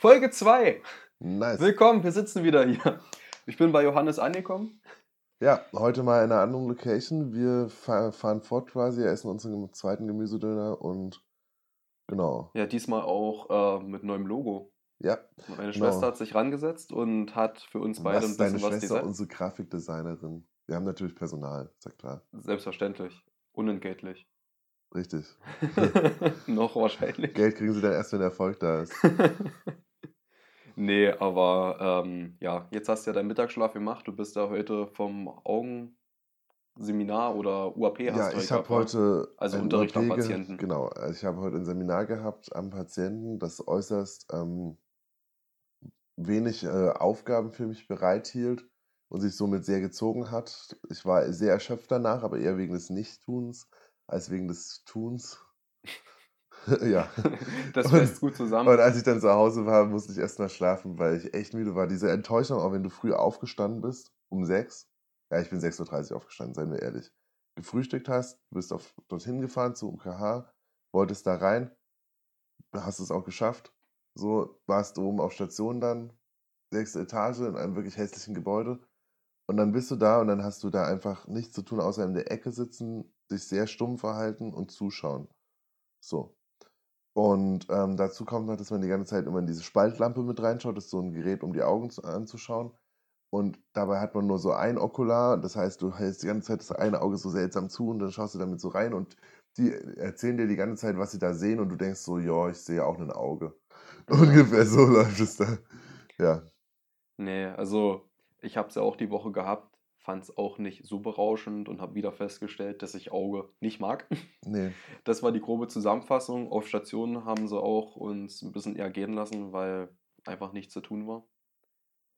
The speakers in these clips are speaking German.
Folge 2. Nice. Willkommen, wir sitzen wieder hier. Ich bin bei Johannes angekommen. Ja, heute mal in einer anderen Location. Wir fa- fahren fort quasi, essen unseren zweiten Gemüsedöner und genau. Ja, diesmal auch äh, mit neuem Logo. Ja, Meine Genau. Schwester hat sich rangesetzt und hat für uns beide was ein ist deine bisschen was Schwester, designt. unsere Grafikdesignerin? Wir haben natürlich Personal, ist ja klar. Selbstverständlich. Unentgeltlich. Richtig. Noch wahrscheinlich. Geld kriegen sie dann erst, wenn der Erfolg da ist. nee, aber ähm, ja, jetzt hast du ja deinen Mittagsschlaf gemacht. Du bist ja heute vom Augenseminar oder UAP hast Ja, du ich habe heute Also Unterricht am UAP ge- Patienten. Genau, also ich habe heute ein Seminar gehabt am Patienten, das äußerst ähm, wenig äh, Aufgaben für mich bereithielt und sich somit sehr gezogen hat. Ich war sehr erschöpft danach, aber eher wegen des Nichttuns als wegen des Tuns. ja. das fällt gut zusammen. Und als ich dann zu Hause war, musste ich erst mal schlafen, weil ich echt müde war. Diese Enttäuschung, auch wenn du früh aufgestanden bist, um sechs. Ja, ich bin 6.30 Uhr aufgestanden, seien wir ehrlich. Gefrühstückt hast, bist auf, dorthin gefahren zu UKH, wolltest da rein, hast es auch geschafft. So, warst oben auf Station dann, sechste Etage in einem wirklich hässlichen Gebäude. Und dann bist du da und dann hast du da einfach nichts zu tun, außer in der Ecke sitzen, dich sehr stumm verhalten und zuschauen. So. Und ähm, dazu kommt noch, dass man die ganze Zeit immer in diese Spaltlampe mit reinschaut. Das ist so ein Gerät, um die Augen zu, anzuschauen. Und dabei hat man nur so ein Okular. Das heißt, du hältst die ganze Zeit das eine Auge so seltsam zu und dann schaust du damit so rein und die erzählen dir die ganze Zeit, was sie da sehen und du denkst so, ja, ich sehe auch ein Auge. Ungefähr so läuft es da. Ja. Nee, also ich habe es ja auch die Woche gehabt, fand es auch nicht so berauschend und habe wieder festgestellt, dass ich Auge nicht mag. Nee. Das war die grobe Zusammenfassung. Auf Station haben sie auch uns ein bisschen eher gehen lassen, weil einfach nichts zu tun war.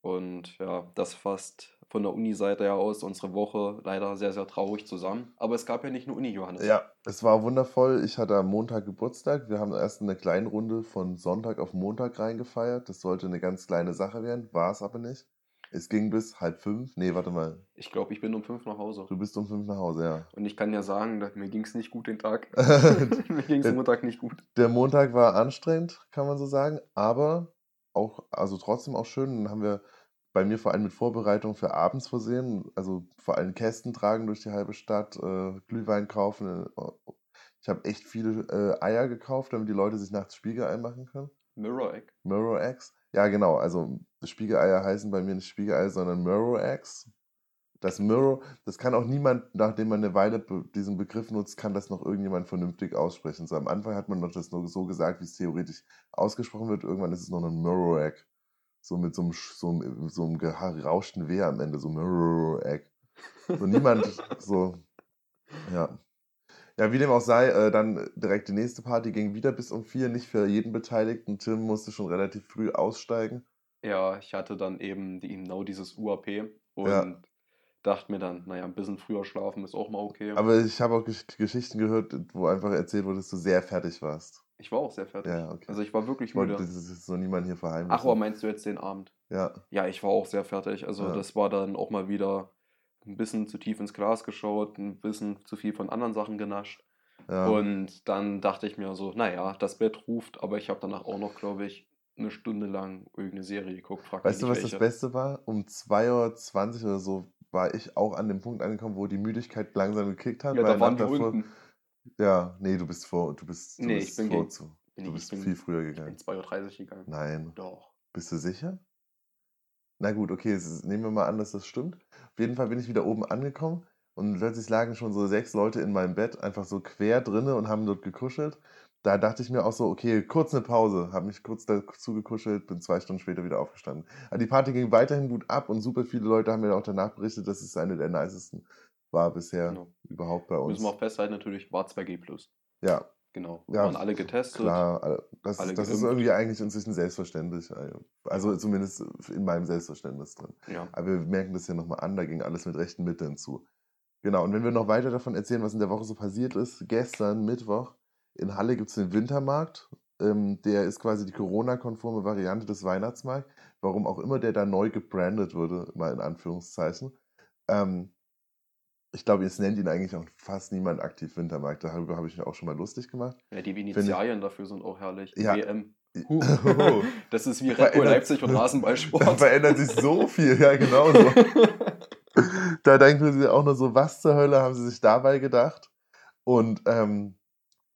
Und ja, das fasst von der Uni-Seite her aus unsere Woche leider sehr, sehr traurig zusammen. Aber es gab ja nicht nur Uni, Johannes. Ja, es war wundervoll. Ich hatte am Montag Geburtstag. Wir haben erst eine kleine Runde von Sonntag auf Montag reingefeiert. Das sollte eine ganz kleine Sache werden, war es aber nicht. Es ging bis halb fünf. Nee, warte mal. Ich glaube, ich bin um fünf nach Hause. Du bist um fünf nach Hause, ja. Und ich kann ja sagen, mir ging es nicht gut den Tag. Der mir ging es Montag nicht gut. Montag war anstrengend, kann man so sagen, aber auch, also trotzdem auch schön. Dann haben wir bei mir vor allem mit Vorbereitung für abends versehen, also vor allem Kästen tragen durch die halbe Stadt, äh, Glühwein kaufen. Ich habe echt viele äh, Eier gekauft, damit die Leute sich nachts Spiegelei machen können. Mirror Egg. Mirror Eggs. Ja, genau. Also Spiegeleier heißen bei mir nicht Spiegelei, sondern Mirror Eggs. Das Mirror, das kann auch niemand, nachdem man eine Weile diesen Begriff nutzt, kann das noch irgendjemand vernünftig aussprechen. So am Anfang hat man noch das nur so gesagt, wie es theoretisch ausgesprochen wird. Irgendwann ist es noch ein Mirror Egg. So mit so einem, so einem, so einem gerauschten W am Ende, so Mirror Egg. So niemand, so, ja. Ja, wie dem auch sei, äh, dann direkt die nächste Party ging wieder bis um vier, nicht für jeden Beteiligten. Tim musste schon relativ früh aussteigen. Ja, ich hatte dann eben die, genau dieses UAP und Ja. dachte mir dann, naja, ein bisschen früher schlafen ist auch mal okay. Aber ich habe auch Gesch Geschichten gehört, wo einfach erzählt wurde, dass du sehr fertig warst. ich war auch sehr fertig. Ja, okay. Also ich war wirklich Ich wollte, müde. das ist jetzt noch niemand hier verheimlichen. Ach, aber meinst du jetzt den Abend? Ja, Ja, ich war auch sehr fertig. Also Ja. das war dann auch mal wieder ein bisschen zu tief ins Glas geschaut, ein bisschen zu viel von anderen Sachen genascht. ja. Und dann dachte ich mir so, naja, das Bett ruft, aber ich habe danach auch noch, glaube ich, eine Stunde lang irgendeine Serie geguckt. Frag weißt du, was das welche. Beste war? Um 2.20 Uhr oder so war ich auch an dem Punkt angekommen, wo die Müdigkeit langsam gekickt hat. Ja, da waren wir davor- unten. Ja, nee, du bist vor, du bist, du Nee, ich bist bin vor zu. Nee, Du ich bist bin- viel früher Ich bin gegangen. 2.30 Uhr gegangen. Nein. Doch. Bist du sicher? Na gut, okay, ist, nehmen wir mal an, dass das stimmt. Auf jeden Fall bin ich wieder oben angekommen und plötzlich lagen schon so sechs Leute in meinem Bett, einfach so quer drinne und haben dort gekuschelt. Da dachte ich mir auch so, okay, kurz eine Pause, habe mich kurz dazu gekuschelt, bin zwei Stunden später wieder aufgestanden. Aber die Party ging weiterhin gut ab und super viele Leute haben mir auch danach berichtet, dass es eine der nicesten war bisher Genau. überhaupt bei uns. Müssen wir auch festhalten, natürlich war 2G+. Ja, Genau. Ja, Waren alle getestet. Klar, alle- das, alle das ist irgendwie eigentlich inzwischen selbstverständlich. Also zumindest in meinem Selbstverständnis drin. Ja. Aber wir merken das ja nochmal an, da ging alles mit rechten Mitteln zu. Genau, und wenn wir noch weiter davon erzählen, was in der Woche so passiert ist, gestern, Mittwoch, in Halle gibt es den Wintermarkt. Ähm, der ist quasi die Corona-konforme Variante des Weihnachtsmarkts. Warum auch immer der da neu gebrandet wurde, mal in Anführungszeichen. Ähm, ich glaube, jetzt nennt ihn eigentlich auch fast niemand aktiv Wintermarkt. Darüber habe ich mich auch schon mal lustig gemacht. ja, die Initialien dafür sind auch herrlich. Ja. WM. Huh. Das ist wie Red Bull Leipzig und Rasenballsport. Da verändert sich so viel, ja, genau so. da denken sich auch nur so, was zur Hölle haben sie sich dabei gedacht? Und ähm,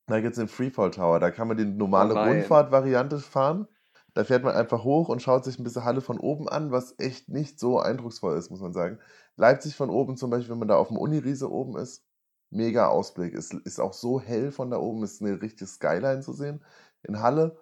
da gibt es den Freefall Tower, da kann man die normale Oh. Rundfahrt-Variante fahren. Da fährt man einfach hoch und schaut sich ein bisschen Halle von oben an, was echt nicht so eindrucksvoll ist, muss man sagen. Leipzig von oben zum Beispiel, wenn man da auf dem Uniriese oben ist, mega Ausblick. Es ist auch so hell von da oben, ist eine richtige Skyline zu sehen. In Halle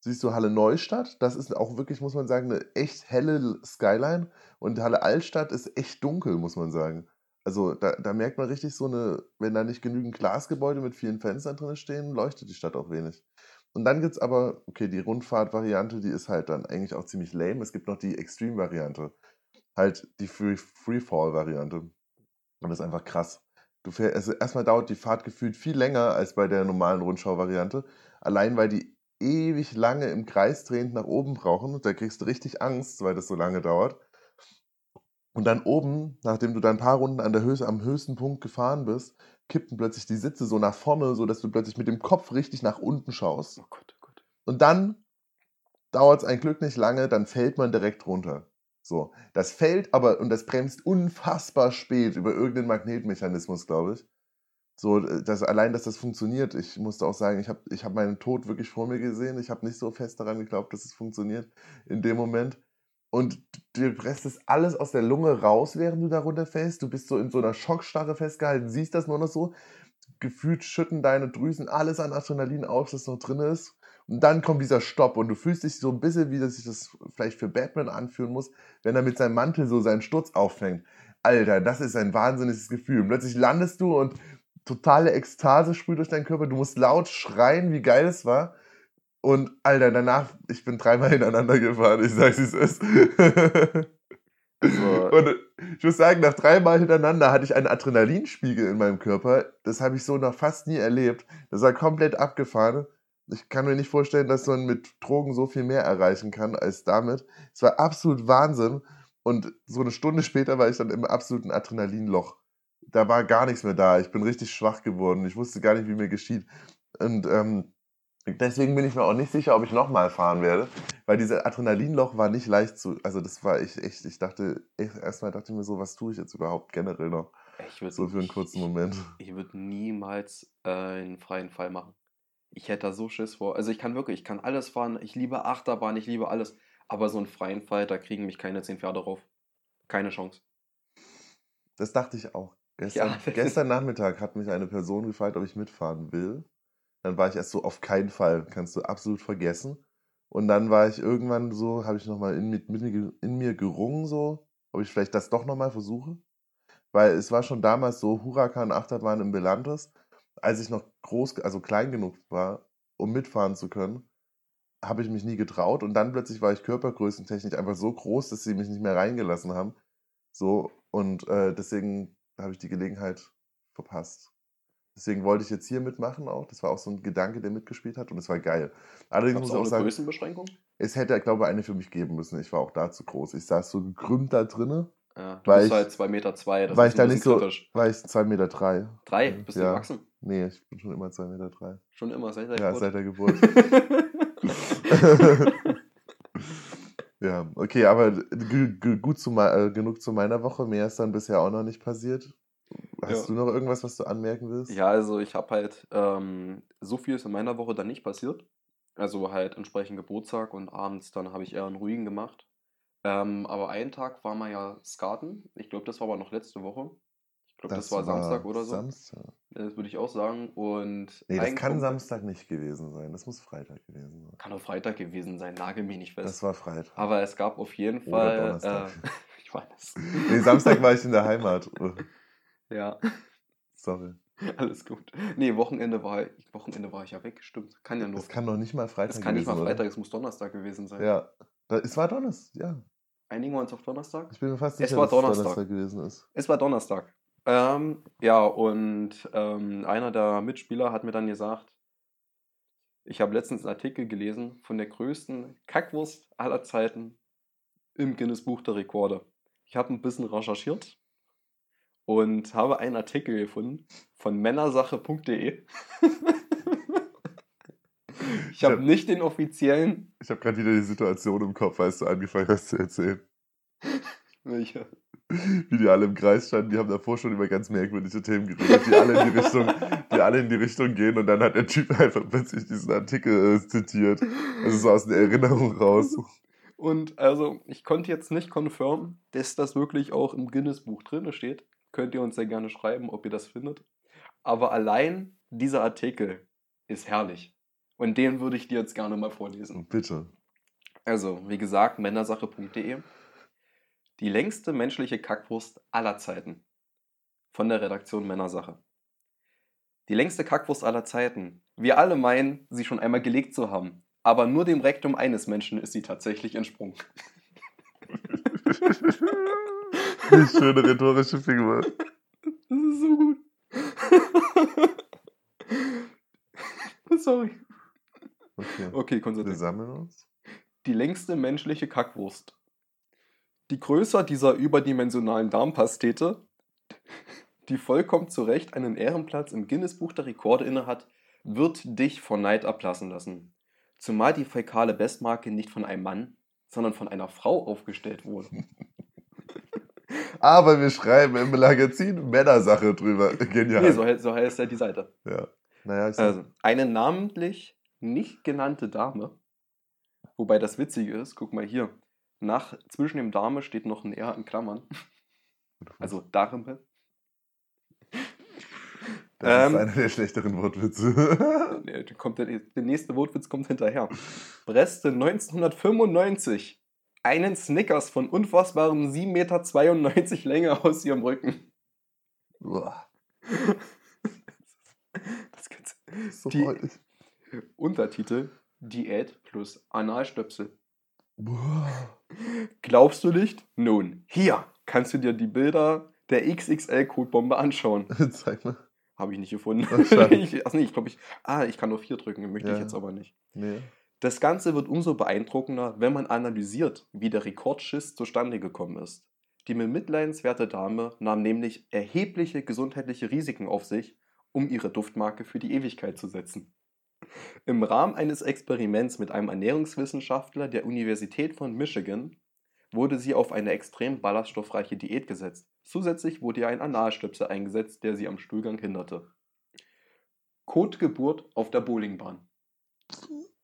siehst du Halle Neustadt, das ist auch wirklich, muss man sagen, eine echt helle Skyline. Und Halle Altstadt ist echt dunkel, muss man sagen. Also da, da merkt man richtig so eine, wenn da nicht genügend Glasgebäude mit vielen Fenstern drin stehen, leuchtet die Stadt auch wenig. Und dann gibt es aber, okay, die Rundfahrt-Variante, die ist halt dann eigentlich auch ziemlich lame. Es gibt noch die Extreme-Variante. Halt die Free Freefall-Variante. Und das ist einfach krass. Du fährst, also erstmal dauert die Fahrt gefühlt viel länger als bei der normalen Rundschau-Variante. Allein weil die ewig lange im Kreis drehend nach oben brauchen. Da kriegst du richtig Angst, weil das so lange dauert. Und dann oben, nachdem du dann ein paar Runden an der Höhe, am höchsten Punkt gefahren bist, kippten plötzlich die Sitze so nach vorne, sodass du plötzlich mit dem Kopf richtig nach unten schaust. Oh Gott, oh Gott. Und dann dauert es ein Glück nicht lange, dann fällt man direkt runter. So, das fällt aber und das bremst unfassbar spät über irgendeinen Magnetmechanismus, glaube ich. So, dass allein, dass das funktioniert. Ich musste auch sagen, ich habe ich hab meinen Tod wirklich vor mir gesehen. Ich habe nicht so fest daran geglaubt, dass es funktioniert in dem Moment. Und dir presst es alles aus der Lunge raus, während du da runterfällst. Du bist so in so einer Schockstarre festgehalten, siehst das nur noch so. Gefühlt schütten deine Drüsen alles an Adrenalin aus, das noch drin ist. Und dann kommt dieser Stopp und du fühlst dich so ein bisschen, wie sich das vielleicht für Batman anfühlen muss, wenn er mit seinem Mantel so seinen Sturz auffängt. Alter, das ist ein wahnsinniges Gefühl. Und plötzlich landest du und totale Ekstase sprüht durch deinen Körper. Du musst laut schreien, wie geil es war. Und Alter, danach, ich bin dreimal hintereinander gefahren, ich sag's, wie es ist. Also, Und ich muss sagen, nach dreimal hintereinander hatte ich einen Adrenalinspiegel in meinem Körper. Das habe ich so noch fast nie erlebt. Das war komplett abgefahren. Ich kann mir nicht vorstellen, dass man mit Drogen so viel mehr erreichen kann als damit. Es war absolut Wahnsinn. Und so eine Stunde später war ich dann im absoluten Adrenalinloch. Da war gar nichts mehr da. Ich bin richtig schwach geworden. Ich wusste gar nicht, wie mir geschieht. Und ähm, deswegen bin ich mir auch nicht sicher, ob ich nochmal fahren werde. Weil dieses Adrenalinloch war nicht leicht zu. Also, das war ich echt. Ich dachte, erstmal dachte ich mir so, was tue ich jetzt überhaupt generell noch? ich würde So für einen kurzen Moment. Ich würde niemals äh, einen freien Fall machen. Ich hätte da so Schiss vor. Also ich kann wirklich, ich kann alles fahren. Ich liebe Achterbahn, ich liebe alles. Aber so einen freien Fall, da kriegen mich keine zehn Pferde drauf. Keine Chance. Das dachte ich auch. Gestern, Ja. gestern Nachmittag hat mich eine Person gefragt, ob ich mitfahren will. Dann war ich erst so, auf keinen Fall, kannst du absolut vergessen. Und dann war ich irgendwann so, habe ich nochmal in, mit, mit, in mir gerungen, so, ob ich vielleicht das doch nochmal versuche. Weil es war schon damals so, Huracan-Achterbahn im Belantes, als ich noch groß, also klein genug war, um mitfahren zu können, habe ich mich nie getraut. Und dann plötzlich war ich körpergrößentechnisch einfach so groß, dass sie mich nicht mehr reingelassen haben. So, und äh, deswegen habe ich die Gelegenheit verpasst. Deswegen wollte ich jetzt hier mitmachen auch. Das war auch so ein Gedanke, der mitgespielt hat und es war geil. Allerdings muss ich auch auch eine sagen, Größenbeschränkung? es hätte, glaube ich, eine für mich geben müssen. Ich war auch da zu groß. Ich saß so gekrümmt da drinne, Ja, du Weil bist ich- halt 2 Meter zwei, das weil ist ich da nicht so, kritisch. weil ich 2,3 Meter. Drei. Drei, bist du Ja. gewachsen? Nee, ich bin schon immer 2,3 Meter. Drei. Schon immer, seit der Ja, Geburt. seit der Geburt. ja, okay, aber äh, genug zu meiner Woche. Mehr ist dann bisher auch noch nicht passiert. Hast Ja. du noch irgendwas, was du anmerken willst? Ja, also ich habe halt, ähm, so viel ist in meiner Woche dann nicht passiert. Also halt entsprechend Geburtstag und abends dann habe ich eher einen ruhigen gemacht. Ähm, aber einen Tag war mal ja Skaten. Ich glaube, das war aber noch letzte Woche. Ich glaube, das, war Samstag oder so. Samstag. Das würde ich auch sagen. Und Nee, das kann Samstag nicht gewesen sein. Das muss Freitag gewesen sein. Kann auch Freitag gewesen sein, nagel mich nicht fest. Das war Freitag. aber es gab auf jeden Oder Fall. Donnerstag. Äh, ich weiß. Nee, Samstag war ich in der Heimat. Ja, Sorry. alles gut. Nee, Wochenende war, Wochenende war ich ja weg, stimmt. Kann ja nur. Das kann doch nicht mal Freitag Das kann nicht mal Freitag, es muss Donnerstag gewesen sein. Oder? Ja. Es war Donnerstag, ja. Einigen wir uns auf Donnerstag? Ich bin mir fast Es sicher, war dass es Donnerstag. Donnerstag gewesen ist. Es war Donnerstag. Ähm, ja, und ähm, einer der Mitspieler hat mir dann gesagt, ich habe letztens einen Artikel gelesen von der größten Kackwurst aller Zeiten im Guinness Buch der Rekorde. Ich habe ein bisschen recherchiert und habe einen Artikel gefunden von männersache.de. Ich habe nicht den offiziellen. Ich habe gerade wieder die Situation im Kopf, als du angefangen hast zu erzählen. Welcher? Wie die alle im Kreis standen, die haben davor schon über ganz merkwürdige Themen geredet, die alle in die Richtung, die alle in die Richtung gehen und dann hat der Typ einfach plötzlich diesen Artikel äh, zitiert. Also so aus der Erinnerung raus. Und also, ich konnte jetzt nicht confirmen, dass das wirklich auch im Guinness-Buch drin steht. Könnt ihr uns ja gerne schreiben, ob ihr das findet. Aber allein dieser Artikel ist herrlich. Und den würde ich dir jetzt gerne mal vorlesen. Bitte. Also, wie gesagt, männersache.de. Die längste menschliche Kackwurst aller Zeiten. Von der Redaktion Männersache. Die längste Kackwurst aller Zeiten. Wir alle meinen, sie schon einmal gelegt zu haben. Aber nur dem Rektum eines Menschen ist sie tatsächlich entsprungen. Wie schöne rhetorische Figur. Das ist so gut. Sorry. Okay. Okay, Wir konzentriert. sammeln uns. Die längste menschliche Kackwurst. Die Größe dieser überdimensionalen Darmpastete, die vollkommen zu Recht einen Ehrenplatz im Guinness-Buch der Rekorde innehat, wird dich vor Neid ablassen lassen. Zumal die fäkale Bestmarke nicht von einem Mann, sondern von einer Frau aufgestellt wurde. Aber wir schreiben im Magazin Männersache drüber. Genial. Nee, so, so heißt ja die Seite. Ja. Naja, Also, eine namentlich nicht genannte Dame, wobei das Witzige ist, guck mal hier, nach, zwischen dem Dame steht noch ein R in Klammern, also Dame. das ähm, ist einer der schlechteren Wortwitze. Kommt der, der nächste Wortwitz kommt hinterher. Breste 1995 einen Snickers von unfassbaren 7,92 Meter Länge aus ihrem Rücken. Boah, Das ist so Die-. Untertitel Diät plus Analstöpsel. Boah. Glaubst du nicht? Nun, hier kannst du dir die Bilder der XXL-Codebombe anschauen. Zeig mal. Habe ich nicht gefunden. Ach, ich, ach nee, ich glaube, ich. Ah, ich kann nur vier drücken, möchte ich Ja. jetzt aber nicht. Nee. Das Ganze wird umso beeindruckender, wenn man analysiert, wie der Rekordschiss zustande gekommen ist. Die bemitleidenswerte Dame nahm nämlich erhebliche gesundheitliche Risiken auf sich, um ihre Duftmarke für die Ewigkeit zu setzen. Im Rahmen eines Experiments mit einem Ernährungswissenschaftler der Universität von Michigan wurde sie auf eine extrem ballaststoffreiche Diät gesetzt. Zusätzlich wurde ihr ein Analstöpsel eingesetzt, der sie am Stuhlgang hinderte. Kotgeburt auf der Bowlingbahn.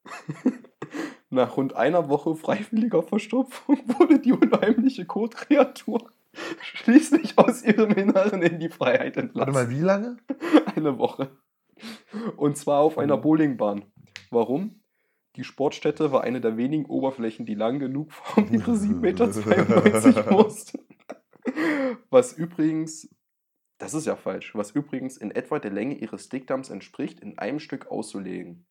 Nach rund einer Woche freiwilliger Verstopfung wurde die unheimliche Kotkreatur schließlich aus ihrem Inneren in die Freiheit entlassen. Warte mal, wie lange? Eine Woche. Und zwar auf einer Bowlingbahn. Warum? Die Sportstätte war eine der wenigen Oberflächen, die lang genug war, um ihre 7,92 Meter Wurst. Was übrigens, das ist ja falsch, was übrigens in etwa der Länge ihres Dickdarms entspricht, in einem Stück auszulegen.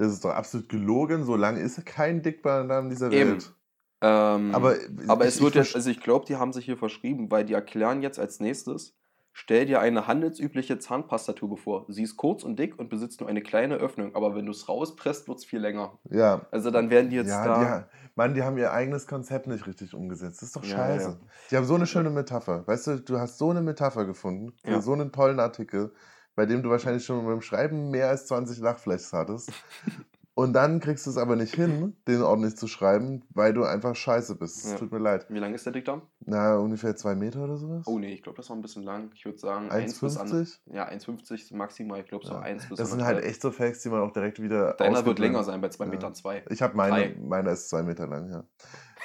Das ist doch absolut gelogen. So lange ist kein Dickdarm dieser Eben. Welt. Ähm, Aber, Aber ich- es wird jetzt, also ich glaube, die haben sich hier verschrieben, weil die erklären jetzt als nächstes, stell dir eine handelsübliche Zahnpastatube vor. Sie ist kurz und dick und besitzt nur eine kleine Öffnung, aber wenn du es rauspresst, wird es viel länger. Ja, Also dann werden die jetzt ja, da. die, ha- Mann, die haben ihr eigenes Konzept nicht richtig umgesetzt. Das ist doch Ja, scheiße. ja. Die haben so eine schöne Metapher. Weißt du, du hast so eine Metapher gefunden für Ja. so einen tollen Artikel, bei dem du wahrscheinlich schon beim Schreiben mehr als 20 Lachfleischs hattest. Und dann kriegst du es aber nicht hin, den ordentlich zu schreiben, weil du einfach scheiße bist. Es Ja. tut mir leid. Wie lang ist der Dickdarm? Na, ungefähr zwei Meter oder sowas? Oh nee, ich glaube, das war ein bisschen lang. Ich würde sagen 1 bis an, 1,50? ja, 1,50 maximal. Ich glaube so Ja. 1 bis Das sind halt 1,5. echt so Facts, die man auch direkt wieder. Deiner wird länger sein bei 2 Ja. Metern 2. Ich habe meine, meiner ist zwei Meter lang, ja.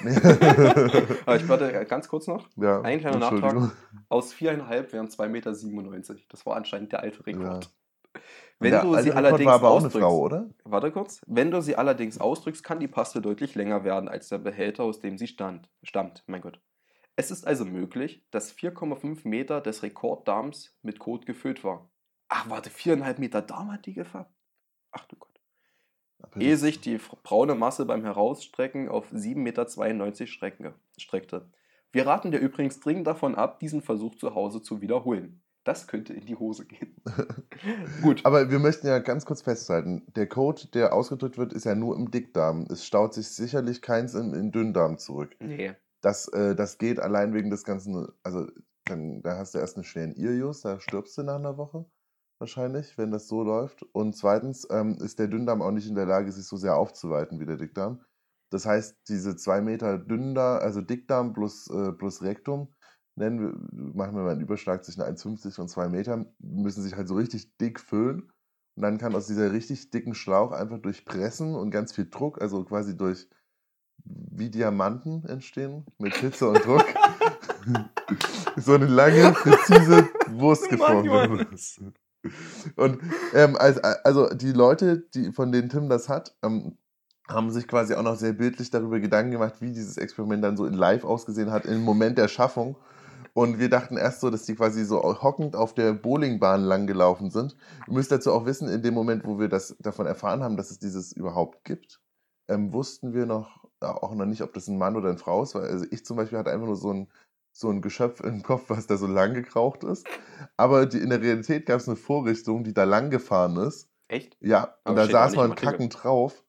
Aber ich warte ganz kurz noch. ja Ein kleiner. Nachtrag. Aus 4,5 wären 2,97 Meter. Das war anscheinend der alte Rekord. Ja. Wenn Der du alte sie Rekord allerdings war aber auch eine ausdrückst, Frau, oder? Warte kurz. Wenn du sie allerdings ausdrückst, kann die Paste deutlich länger werden als der Behälter, aus dem sie stand, stammt. Mein Gott. Es ist also möglich, dass 4,5 Meter des Rekorddarms mit Kot gefüllt war. Ach, warte, 4,5 Meter Darm hat die gefärbt? Ach du Gott. Ehe sich die braune Masse beim Herausstrecken auf 7,92 Meter streckte. Wir raten dir übrigens dringend davon ab, diesen Versuch zu Hause zu wiederholen. Das könnte in die Hose gehen. Gut. Aber wir möchten ja ganz kurz festhalten, der Code, der ausgedrückt wird, ist ja nur im Dickdarm. Es staut sich sicherlich keins in, in Dünndarm zurück. Nee. Das, äh, das geht allein wegen des ganzen, also dann, da hast du erst einen schweren Ilius, da stirbst du nach einer Woche. wahrscheinlich, wenn das so läuft. Und zweitens ähm, ist der Dünndarm auch nicht in der Lage, sich so sehr aufzuweiten wie der Dickdarm. Das heißt, diese zwei Meter Dünndarm, also Dickdarm plus, äh, plus Rektum, nennen wir, machen wir mal einen Überschlag zwischen 1,50 und 2 Metern, müssen sich halt so richtig dick füllen. Und dann kann aus dieser richtig dicken Schlauch einfach durch Pressen und ganz viel Druck, also quasi durch wie Diamanten entstehen, mit Hitze und Druck, so eine lange, präzise Wurst geformt wird. Und ähm, also, also die Leute, die, von denen Tim das hat, ähm, haben sich quasi auch noch sehr bildlich darüber Gedanken gemacht, wie dieses Experiment dann so in live ausgesehen hat, im Moment der Schaffung. Und wir dachten erst so, dass die quasi so hockend auf der Bowlingbahn langgelaufen sind. Ihr müsst dazu auch wissen, in dem Moment, wo wir das davon erfahren haben, dass es dieses überhaupt gibt, ähm, wussten wir noch auch noch nicht, ob das ein Mann oder eine Frau ist. Weil, also ich zum Beispiel hatte einfach nur so ein, so ein Geschöpf im Kopf, was da so lang gekraucht ist. Aber die, in der Realität gab es eine Vorrichtung, die da lang gefahren ist. Echt? Ja, und Aber da saß man kackend drauf.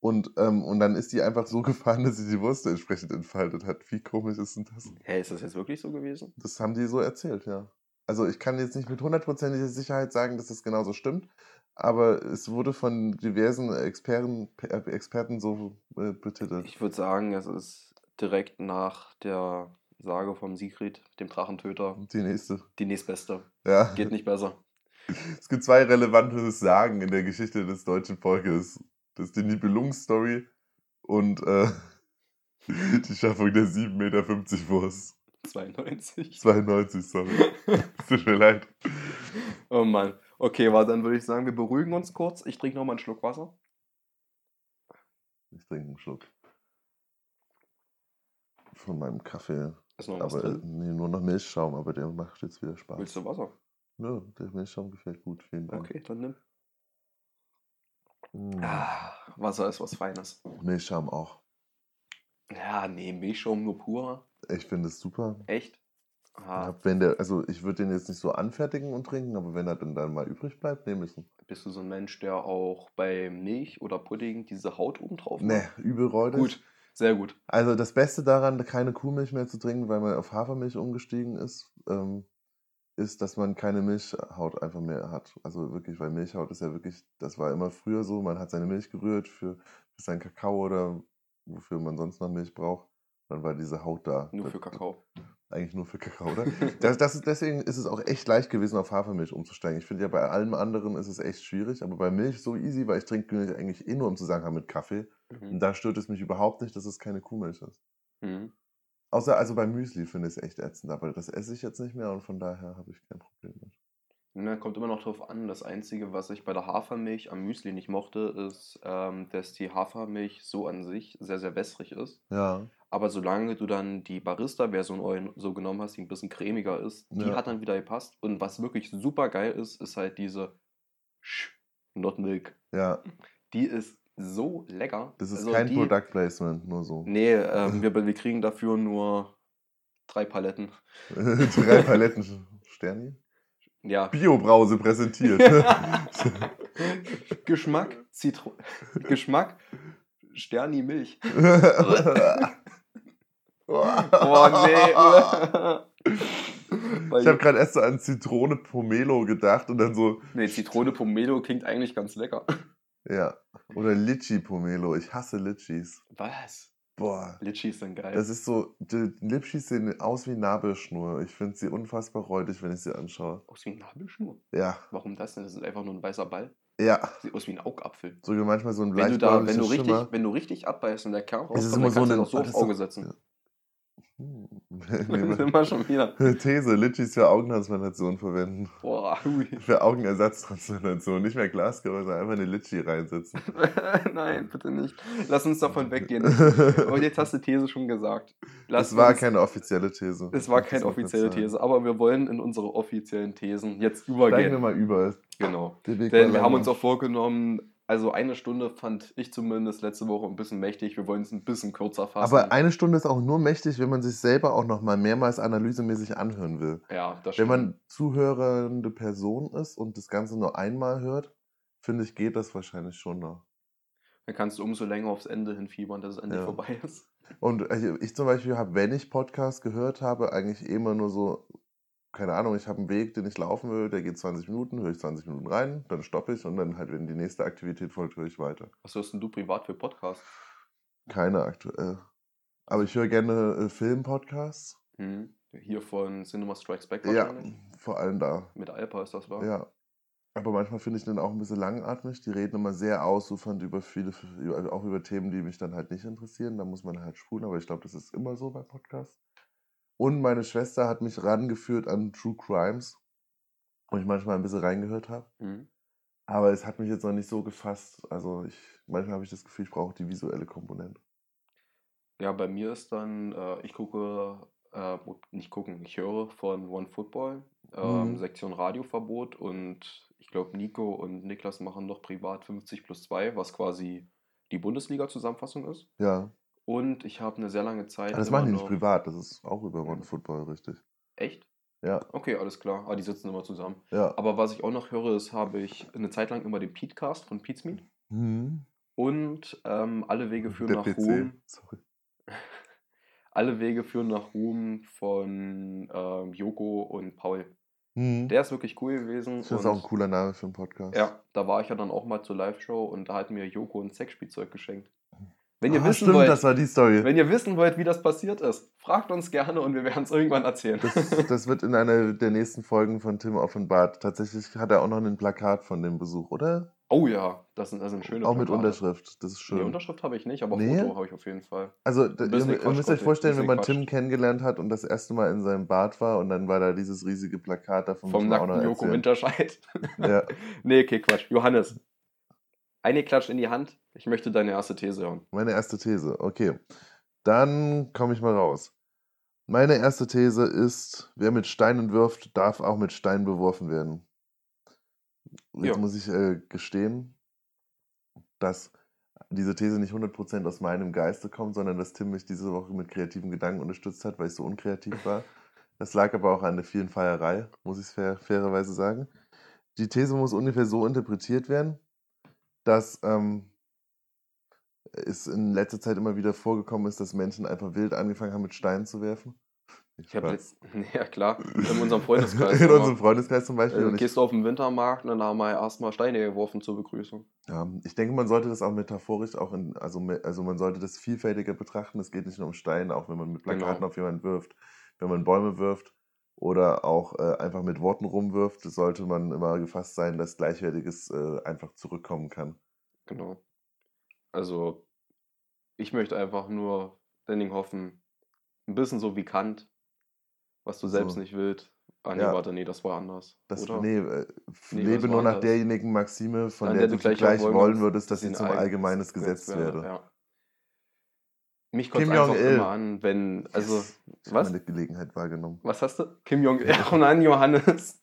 Und, ähm, und dann ist die einfach so gefahren, dass sie die Wurst entsprechend entfaltet hat. Wie komisch ist denn das? Hä, ist das jetzt wirklich so gewesen? Das haben die so erzählt, ja. Also ich kann jetzt nicht mit hundertprozentiger Sicherheit sagen, dass das genauso stimmt, aber es wurde von diversen Experten, äh, Experten so äh, betitelt. Ich würde sagen, es ist direkt nach der Sage vom Sigrid, dem Drachentöter, Die nächste. die nächstbeste. Ja. Geht nicht besser. Es gibt zwei relevante Sagen in der Geschichte des deutschen Volkes. Das ist die Nibelungenstory und äh, die Schaffung der 7,50 Meter Wurst. 92. 92, sorry. Tut mir leid. Oh Mann. Okay, warte, dann würde ich sagen, wir beruhigen uns kurz. Ich trinke nochmal einen Schluck Wasser. Ich trinke einen Schluck. Von meinem Kaffee. Ist noch was Aber drin? nee, nur noch Milchschaum, aber der macht jetzt wieder Spaß. Willst du Wasser? Nö, der Milchschaum gefällt gut, vielen Dank. Okay, dann nimm. Mm, Ah, Wasser ist was Feines. Milchschaum auch. Ja, nee, Milchschaum nur pur. Ich finde es super. Echt? Ah, Ja, wenn der, also ich würde den jetzt nicht so anfertigen und trinken, aber wenn er dann, dann mal übrig bleibt, nehme ich ihn. bist du so ein Mensch, der auch bei Milch oder Pudding diese Haut oben drauf Nee, macht? übel räudig. Gut, sehr gut. Also das Beste daran, keine Kuhmilch mehr zu trinken, weil man auf Hafermilch umgestiegen ist, ähm, ist, dass man keine Milchhaut einfach mehr hat. Also wirklich, weil Milchhaut ist ja wirklich, das war immer früher so, man hat seine Milch gerührt für, für seinen Kakao oder wofür man sonst noch Milch braucht. Dann war diese Haut da. Nur für Kakao. Eigentlich nur für Kakao, oder? Das, das ist, deswegen ist es auch echt leicht gewesen, auf Hafermilch umzusteigen. Ich finde ja, bei allem anderen ist es echt schwierig, aber bei Milch so easy, weil ich trinke Milch eigentlich eh nur im Zusammenhang mit Kaffee. Und Mhm. da stört es mich überhaupt nicht, dass es keine Kuhmilch ist. Mhm. Außer also beim Müsli finde ich es echt ätzend, aber das esse ich jetzt nicht mehr und von daher habe ich kein Problem mit. Na, kommt immer noch drauf an. Das Einzige, was ich bei der Hafermilch am Müsli nicht mochte, ist, ähm, dass die Hafermilch so an sich sehr, sehr wässrig ist. Ja. Aber solange du dann die Barista-Version so genommen hast, die ein bisschen cremiger ist, die Ja. hat dann wieder gepasst. Und was wirklich super geil ist, ist halt diese Sch Not Milk. Ja, Die ist so lecker. das ist Also kein die, Product Placement, nur so. Nee, ähm, wir, wir kriegen dafür nur drei Paletten. Drei Paletten Sterni. Ja. Biobrause präsentiert. Geschmack, Zitro Geschmack, Sterni Milch. Oh nee. Ich habe gerade erst so an Zitrone Pomelo gedacht und dann so, nee, Zitrone Pomelo klingt eigentlich ganz lecker. Ja. Oder Litchi Pomelo. Ich hasse Litchis. Was? Boah. Litchis sind geil. Das ist so, die Litchis sehen aus wie Nabelschnur. Ich finde sie unfassbar räudig, wenn ich sie anschaue. aus wie Nabelschnur. Ja, Warum das denn? Das ist einfach nur ein weißer Ball. ja. Sieht aus wie ein Augapfel. Sogar manchmal so ein Wenn du, da, wenn, du richtig, Schimmer. wenn du richtig abbeißt und der Kern Es ist rauskommt, immer dann so kannst du eine- so aufs ist Auge setzen. Hm. Das sind wir schon wieder. These, Litchis für Augentransplantation verwenden. Boah, hui. Für Augenersatztransplantation. Nicht mehr Glasgehäuse, sondern einfach eine Litchi reinsetzen. Nein, bitte nicht. Lass uns davon weggehen. Aber jetzt hast du These schon gesagt. Lass Das war uns- keine offizielle These. Es war keine offizielle. These, aber wir wollen in unsere offiziellen Thesen jetzt Steigen wir übergehen. mal über. Genau. Denn wir haben uns auch vorgenommen, also eine Stunde fand ich zumindest letzte Woche ein bisschen mächtig. Wir wollen es ein bisschen kürzer fassen. Aber eine Stunde ist auch nur mächtig, wenn man sich selber auch nochmal mehrmals analysemäßig anhören will. ja, das Wenn stimmt. man zuhörende Person ist und das Ganze nur einmal hört, finde ich, geht das wahrscheinlich schon noch. Dann kannst du umso länger aufs Ende hinfiebern, dass es endlich Ja. vorbei ist. Und also ich zum Beispiel habe, wenn ich Podcast gehört habe, eigentlich immer nur so keine Ahnung, ich habe einen Weg, den ich laufen will, der geht 20 Minuten, höre ich 20 Minuten rein, dann stoppe ich und dann halt, wenn die nächste Aktivität folgt, höre ich weiter. Was hörst denn du privat für Podcasts? Keine aktuell. Aber ich höre gerne äh, Film-Podcasts. Hm. Hier von Cinema Strikes Back Ja, vor allem da. Mit Alpa ist das wahr? Ja. Aber manchmal finde ich den auch ein bisschen langatmig. Die reden immer sehr ausufernd über viele, auch über Themen, die mich dann halt nicht interessieren. Da muss man halt spulen, aber ich glaube, das ist immer so bei Podcasts. Und meine Schwester hat mich rangeführt an True Crimes, wo ich manchmal ein bisschen reingehört habe. Hm. Aber es hat mich jetzt noch nicht so gefasst. Also ich, manchmal habe ich das Gefühl, ich brauche die visuelle Komponente. Ja, bei mir ist dann, äh, ich gucke, äh, nicht gucken, ich höre von One Football, ähm, Mhm. Sektion Radioverbot und ich glaube, Nico und Niklas machen noch privat 50 plus 2, was quasi die Bundesliga-Zusammenfassung ist. Ja. Und ich habe eine sehr lange Zeit. Aber das immer machen die nicht privat, das ist auch über One Football, richtig. Echt? Ja, Okay, alles klar. Ah, die sitzen immer zusammen. ja. Aber was ich auch noch höre, ist, habe ich eine Zeit lang immer den Petecast von Pete's Meat Mhm. und ähm, alle Wege führen Der nach PC. Ruhm. Sorry. Alle Wege führen nach Ruhm von ähm, Joko und Paul. Mhm. Der ist wirklich cool gewesen. Das ist auch ein cooler Name für einen Podcast. Ja, da war ich ja dann auch mal zur Live-Show und da hat mir Joko ein Sexspielzeug geschenkt. Wenn ihr, ah, wissen stimmt, wollt, wenn ihr wissen wollt, wie das passiert ist, fragt uns gerne und wir werden es irgendwann erzählen. Das, das wird in einer der nächsten Folgen von Tim offenbart. Tatsächlich hat er auch noch ein Plakat von dem Besuch, oder? oh ja, das sind, das sind schöne auch mit Plakate. Unterschrift. Das ist Nee, schön. Unterschrift habe ich nicht, aber Nee? Foto habe ich auf jeden Fall. Also, da, ihr, ihr müsst euch vorstellen, wenn man Tim Quatsch. kennengelernt hat und das erste Mal in seinem Bad war und dann war da dieses riesige Plakat davon. Vom nackten Joko. Winterscheid. Ja. nee, okay, Quatsch. Johannes, eine Klatsch in die Hand. Ich möchte deine erste These hören. Meine erste These, okay. Dann komme ich mal raus. Meine erste These ist, wer mit Steinen wirft, darf auch mit Steinen beworfen werden. Jetzt Ja. muss ich äh, gestehen, dass diese These nicht 100% aus meinem Geiste kommt, sondern dass Tim mich diese Woche mit kreativen Gedanken unterstützt hat, weil ich so unkreativ war. Das lag aber auch an der vielen Feierei, muss ich fair, fairerweise sagen. Die These muss ungefähr so interpretiert werden, dass ähm, es in letzter Zeit immer wieder vorgekommen ist, dass Menschen einfach wild angefangen haben, mit Steinen zu werfen. Ich habe letzt... Ja, klar. In unserem Freundeskreis. In unserem Freundeskreis zum Beispiel. Äh, und ich, gehst du auf den Wintermarkt und dann haben wir erstmal Steine geworfen zur Begrüßung. ja, ich denke, man sollte das auch metaphorisch auch in, also, also man sollte das vielfältiger betrachten. Es geht nicht nur um Steine, auch wenn man mit Plakaten Genau. auf jemanden wirft, wenn man Bäume wirft oder auch äh, einfach mit Worten rumwirft, sollte man immer gefasst sein, dass Gleichwertiges äh, einfach zurückkommen kann. Genau. Also, ich möchte einfach nur Denning hoffen, ein bisschen so wie Kant, was du selbst So. nicht willst. Ah, nee, Ja. warte, nee, das war anders. Das, oder? nee, äh, Nee, lebe nur nach derjenigen Maxime, von der, der du gleich wollen würdest, dass sie zum ein allgemeines Gesetz werde. Ja. Mich Kim einfach Jong-il. immer an, wenn, also, Yes. Ich was? habe meine Gelegenheit wahrgenommen. Was hast du? Kim Jong-il. Ach nein, Johannes.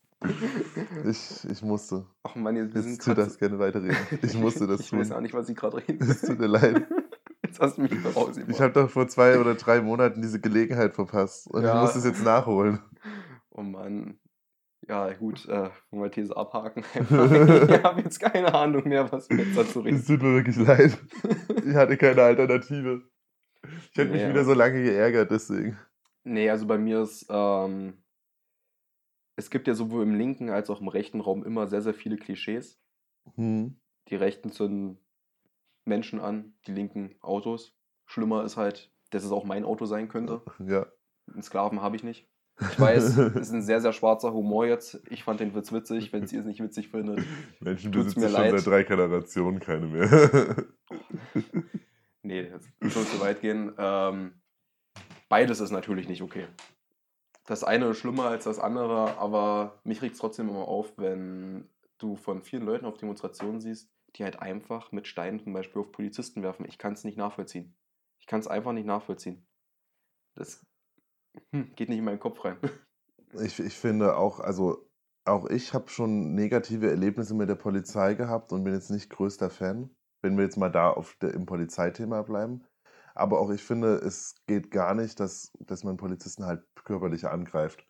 Ich, ich musste. Ach Mann, wir sind Jetzt tu grad- das gerne weiterreden. Ich musste das Ich weiß tun. auch nicht, was sie gerade reden. Es tut mir leid. Jetzt hast du mich raus. Ich habe doch vor zwei oder drei Monaten diese Gelegenheit verpasst und Ja. ich muss es jetzt nachholen. Oh Mann. Ja, gut, äh, wir These abhaken. ich habe jetzt keine Ahnung mehr, was wir jetzt dazu Es reden. tut mir wirklich leid. Ich hatte keine Alternative. Ich hätte mich Ja. wieder so lange geärgert, deswegen. Nee, also bei mir ist, ähm, es gibt ja sowohl im linken als auch im rechten Raum immer sehr, sehr viele Klischees. Hm. Die Rechten zünden Menschen an, die Linken Autos. Schlimmer ist halt, dass es auch mein Auto sein könnte. Ja. Einen Sklaven habe ich nicht. Ich weiß, es ist ein sehr, sehr schwarzer Humor jetzt. Ich fand den Witz witzig. Wenn ihr es nicht witzig findet, Menschen besitzen mir schon leid. seit drei Generationen keine mehr. Nee, das soll zu weit gehen. Ähm, beides ist natürlich nicht okay. Das eine ist schlimmer als das andere, aber mich regt es trotzdem immer auf, wenn du von vielen Leuten auf Demonstrationen siehst, die halt einfach mit Steinen zum Beispiel auf Polizisten werfen. Ich kann es nicht nachvollziehen. Ich kann es einfach nicht nachvollziehen. Das hm, geht nicht in meinen Kopf rein. Ich, ich finde auch, also auch ich habe schon negative Erlebnisse mit der Polizei gehabt und bin jetzt nicht größter Fan, wenn wir jetzt mal da auf der, im Polizeithema bleiben. Aber auch ich finde, es geht gar nicht, dass, dass man Polizisten halt körperlich angreift.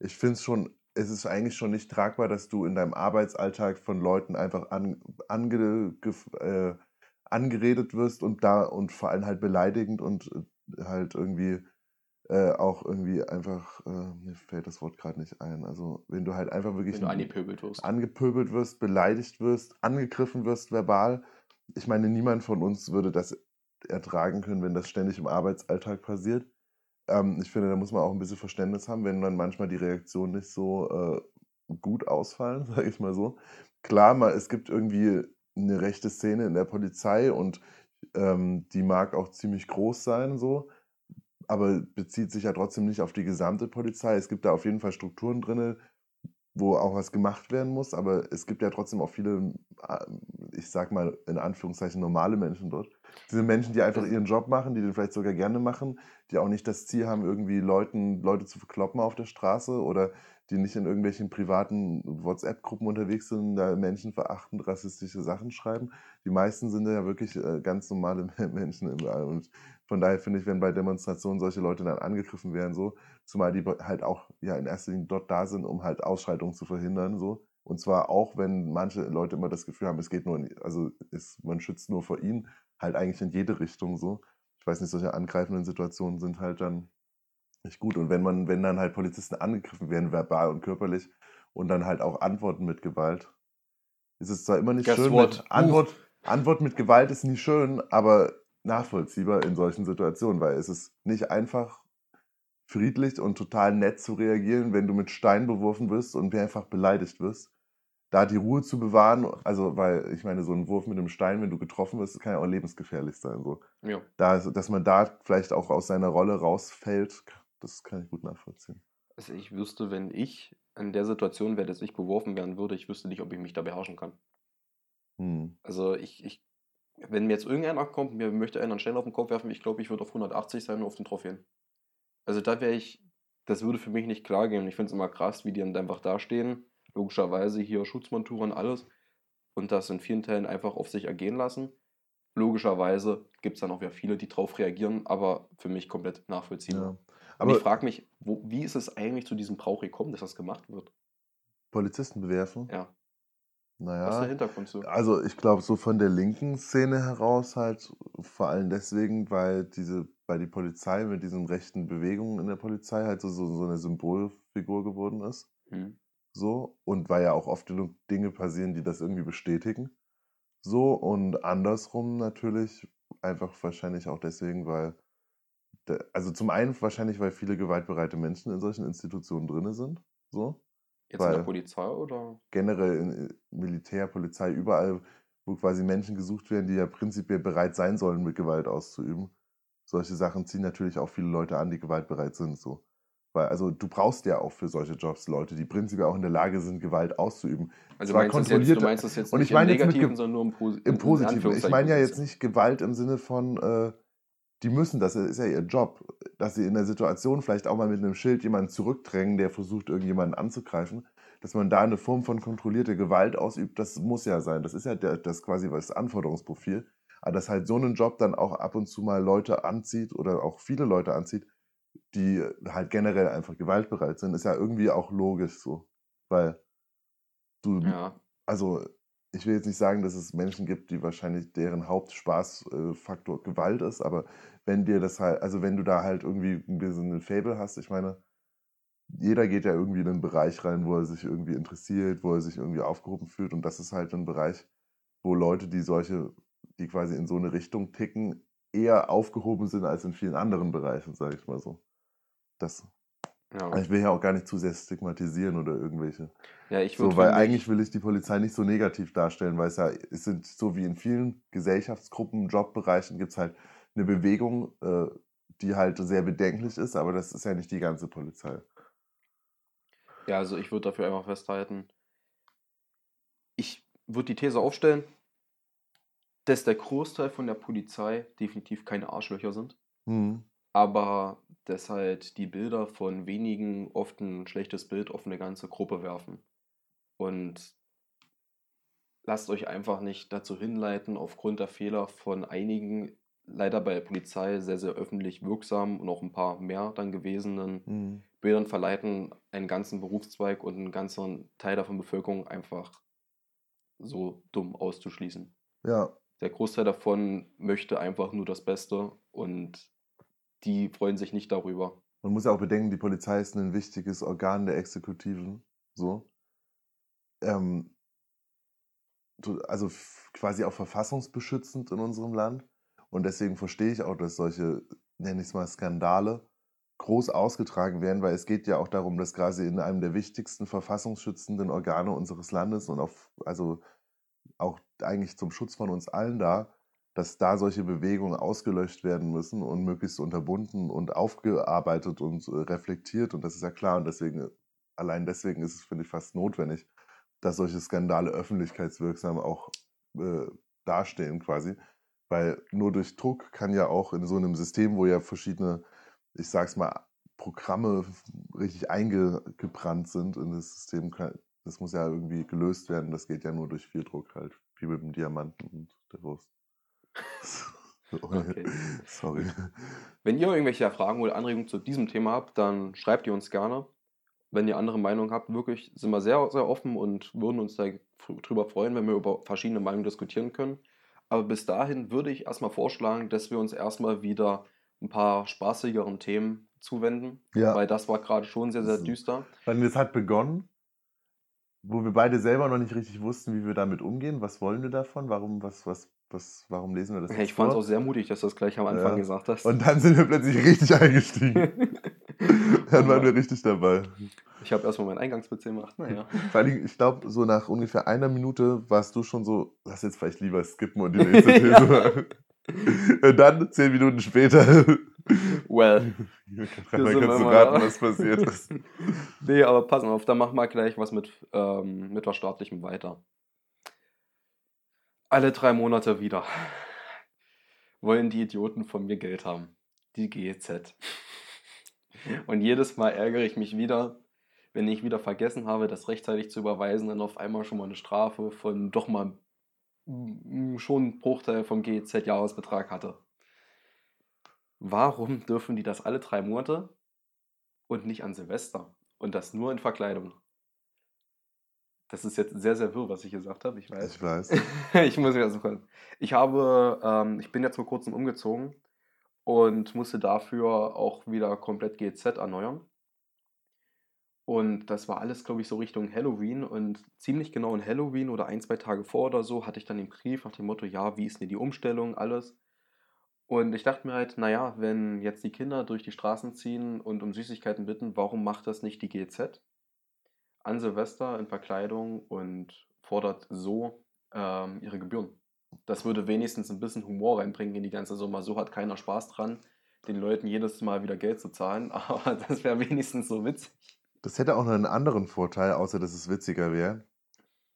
Ich finde es schon, es ist eigentlich schon nicht tragbar, dass du in deinem Arbeitsalltag von Leuten einfach an, ange, äh, angeredet wirst und da und vor allem halt beleidigend und äh, halt irgendwie äh, auch irgendwie einfach, äh, mir fällt das Wort gerade nicht ein. Also wenn du halt einfach wirklich angepöbelt wirst. angepöbelt wirst, beleidigt wirst, angegriffen wirst verbal. Ich meine, niemand von uns würde das ertragen können, wenn das ständig im Arbeitsalltag passiert. Ähm, ich finde, da muss man auch ein bisschen Verständnis haben, wenn dann manchmal die Reaktionen nicht so äh, gut ausfallen, sage ich mal so. Klar, mal, es gibt irgendwie eine rechte Szene in der Polizei und ähm, die mag auch ziemlich groß sein, so, aber bezieht sich ja trotzdem nicht auf die gesamte Polizei. Es gibt da auf jeden Fall Strukturen drin, wo auch was gemacht werden muss, aber es gibt ja trotzdem auch viele, äh, ich sag mal in Anführungszeichen, normale Menschen dort. Diese Menschen, die einfach ihren Job machen, die den vielleicht sogar gerne machen, die auch nicht das Ziel haben, irgendwie Leuten, Leute zu verkloppen auf der Straße oder die nicht in irgendwelchen privaten WhatsApp-Gruppen unterwegs sind, da menschenverachtend rassistische Sachen schreiben. Die meisten sind ja wirklich äh, ganz normale Menschen. Und von daher finde ich, wenn bei Demonstrationen solche Leute dann angegriffen werden, so, zumal die halt auch ja in erster Linie dort da sind, um halt Ausschreitungen zu verhindern, so. Und zwar auch, wenn manche Leute immer das Gefühl haben, es geht nur, in, also ist, man schützt nur vor ihnen, halt eigentlich in jede Richtung so. Ich weiß nicht, solche angreifenden Situationen sind halt dann nicht gut. Und wenn man, wenn dann halt Polizisten angegriffen werden, verbal und körperlich, und dann halt auch antworten mit Gewalt, ist es zwar immer nicht Guess schön. Mit Antwort, Antwort mit Gewalt ist nie schön, aber nachvollziehbar in solchen Situationen, weil es ist nicht einfach friedlich und total nett zu reagieren, wenn du mit Stein beworfen wirst und mehrfach beleidigt wirst. Da die Ruhe zu bewahren, also weil ich meine, so ein Wurf mit einem Stein, wenn du getroffen wirst, kann ja auch lebensgefährlich sein. So. Ja. Da, dass man da vielleicht auch aus seiner Rolle rausfällt, das kann ich gut nachvollziehen. Also ich wüsste, wenn ich in der Situation wäre, dass ich beworfen werden würde, ich wüsste nicht, ob ich mich da beherrschen kann. Hm. Also ich, ich wenn mir jetzt irgendeiner kommt, mir möchte einer einen Stein auf den Kopf werfen, ich glaube, ich würde auf 180 sein und auf den Trophäen. Also da wäre ich, das würde für mich nicht klar gehen. Ich finde es immer krass, wie die dann einfach dastehen. Logischerweise hier Schutzmontur und alles. Und das in vielen Teilen einfach auf sich ergehen lassen. Logischerweise gibt es dann auch wieder viele, die drauf reagieren, aber für mich komplett nachvollziehbar. Ja. Und Aber ich frage mich, wo, wie ist es eigentlich zu diesem Brauch gekommen, dass das gemacht wird? Polizisten bewerfen? Ja. Was ist der Naja, Hintergrund so? also ich glaube, so von der linken Szene heraus halt vor allem deswegen, weil diese, weil die Polizei mit diesen rechten Bewegungen in der Polizei halt so, so, so eine Symbolfigur geworden ist. Hm. So, und weil ja auch oft genug Dinge passieren, die das irgendwie bestätigen. So, und andersrum natürlich einfach wahrscheinlich auch deswegen, weil, also zum einen wahrscheinlich, weil viele gewaltbereite Menschen in solchen Institutionen drin sind. So. Jetzt in der Polizei oder? generell in äh, Militär, Polizei, überall, wo quasi Menschen gesucht werden, die ja prinzipiell bereit sein sollen, mit Gewalt auszuüben. Solche Sachen ziehen natürlich auch viele Leute an, die gewaltbereit sind. So. Weil, also du brauchst ja auch für solche Jobs Leute, die prinzipiell auch in der Lage sind, Gewalt auszuüben. Also Zwar meinst du, es jetzt, kontrolliert- du meinst das jetzt und nicht ich meine im Negativen, sondern nur im, Posi Im Positiven. Ich meine ja jetzt nicht Gewalt im Sinne von, äh, die müssen, das ist ja ihr Job, dass sie in der Situation vielleicht auch mal mit einem Schild jemanden zurückdrängen, der versucht, irgendjemanden anzugreifen, dass man da eine Form von kontrollierter Gewalt ausübt, das muss ja sein. Das ist ja der, das quasi das Anforderungsprofil. Aber dass halt so ein Job dann auch ab und zu mal Leute anzieht oder auch viele Leute anzieht, die halt generell einfach gewaltbereit sind, ist ja irgendwie auch logisch so. Weil du, Ja, also ich will jetzt nicht sagen, dass es Menschen gibt, die wahrscheinlich deren Hauptspaßfaktor Gewalt ist, aber wenn dir das halt, also wenn du da halt irgendwie ein bisschen ein Fable hast, ich meine, jeder geht ja irgendwie in einen Bereich rein, wo er sich irgendwie interessiert, wo er sich irgendwie aufgehoben fühlt und das ist halt ein Bereich, wo Leute, die solche, die quasi in so eine Richtung ticken, eher aufgehoben sind als in vielen anderen Bereichen, sage ich mal so. Das, ja. ich will ja auch gar nicht zu sehr stigmatisieren oder irgendwelche ja ich würde so, weil eigentlich will ich die Polizei nicht so negativ darstellen, weil es ja, es sind so wie in vielen Gesellschaftsgruppen, Jobbereichen gibt es halt eine Bewegung, äh, die halt sehr bedenklich ist, aber das ist ja nicht die ganze Polizei. Ja, also ich würde dafür einfach festhalten, ich würde die These aufstellen, dass der Großteil von der Polizei definitiv keine Arschlöcher sind, Hm. Aber dass halt die Bilder von wenigen oft ein schlechtes Bild auf eine ganze Gruppe werfen. Und lasst euch einfach nicht dazu hinleiten, aufgrund der Fehler von einigen, leider bei der Polizei sehr, sehr öffentlich wirksam und auch ein paar mehr dann gewesenen Hm. Bildern verleiten, einen ganzen Berufszweig und einen ganzen Teil der Bevölkerung einfach so dumm auszuschließen. Ja, Der Großteil davon möchte einfach nur das Beste und die freuen sich nicht darüber. man muss ja auch bedenken, die Polizei ist ein wichtiges Organ der Exekutiven. So. Ähm, so- also quasi auch verfassungsbeschützend in unserem Land. Und deswegen verstehe ich auch, dass solche, nenne ich es mal, Skandale groß ausgetragen werden, weil es geht ja auch darum, dass quasi in einem der wichtigsten verfassungsschützenden Organe unseres Landes und auf, also auch eigentlich zum Schutz von uns allen da, dass da solche Bewegungen ausgelöscht werden müssen und möglichst unterbunden und aufgearbeitet und äh, reflektiert. Und das ist ja klar. Und deswegen, allein deswegen ist es, finde ich, fast notwendig, dass solche Skandale öffentlichkeitswirksam auch äh, dastehen quasi. Weil nur durch Druck kann ja auch in so einem System, wo ja verschiedene, ich sag's mal, Programme richtig eingebrannt sind in das System, das muss ja irgendwie gelöst werden. Das geht ja nur durch viel Druck halt, wie mit dem Diamanten und der Wurst. Okay. Sorry. Wenn ihr irgendwelche Fragen oder Anregungen zu diesem Thema habt, dann schreibt ihr uns gerne. Wenn ihr andere Meinungen habt, wirklich sind wir sehr, sehr offen und würden uns darüber freuen, wenn wir über verschiedene Meinungen diskutieren können. Aber bis dahin würde ich erstmal vorschlagen, dass wir uns erstmal wieder ein paar spaßigeren Themen zuwenden, Ja. weil das war gerade schon sehr, sehr düster. Weil es hat begonnen, wo wir beide selber noch nicht richtig wussten, wie wir damit umgehen. Was wollen wir davon? Warum, was, was, was, warum lesen wir das Ja, ich fand es auch sehr mutig, dass du das gleich am Anfang Ja. gesagt hast. Und dann sind wir plötzlich richtig eingestiegen. dann waren wir richtig dabei. ich habe erstmal meinen Eingangswitz gemacht. Naja. Vor allem, ich glaube, so nach ungefähr einer Minute warst du schon so, lass jetzt vielleicht lieber skippen und die nächste These Ja. machen. Und dann, zehn Minuten später, Well. dann kannst du mal raten, was passiert ist. Nee, aber pass mal auf, dann machen wir gleich was mit, ähm, mit was Staatlichem weiter. Alle drei Monate wieder wollen die Idioten von mir Geld haben. Die GEZ. Und jedes Mal ärgere ich mich wieder, wenn ich wieder vergessen habe, das rechtzeitig zu überweisen, dann auf einmal schon mal eine Strafe von doch mal schon einen Bruchteil vom GEZ-Jahresbetrag hatte. Warum dürfen die das alle drei Monate und nicht an Silvester? Und das nur in Verkleidung. Das ist jetzt sehr, sehr wirr, was ich gesagt habe, ich weiß. Ich weiß. ich muss wieder suchen. Ich habe, ähm, ich bin jetzt vor kurzem umgezogen und musste dafür auch wieder komplett GZ erneuern. Und das war alles, glaube ich, so Richtung Halloween. Und ziemlich genau in Halloween oder ein, zwei Tage vor oder so hatte ich dann den Brief nach dem Motto, ja, wie ist denn die Umstellung, alles. Und ich dachte mir halt, naja, wenn jetzt die Kinder durch die Straßen ziehen und um Süßigkeiten bitten, warum macht das nicht die GZ? An Silvester in Verkleidung und fordert so ähm, ihre Gebühren. Das würde wenigstens ein bisschen Humor reinbringen in die ganze Summe. So hat keiner Spaß dran, den Leuten jedes Mal wieder Geld zu zahlen, aber das wäre wenigstens so witzig. Das hätte auch noch einen anderen Vorteil, außer dass es witziger wäre.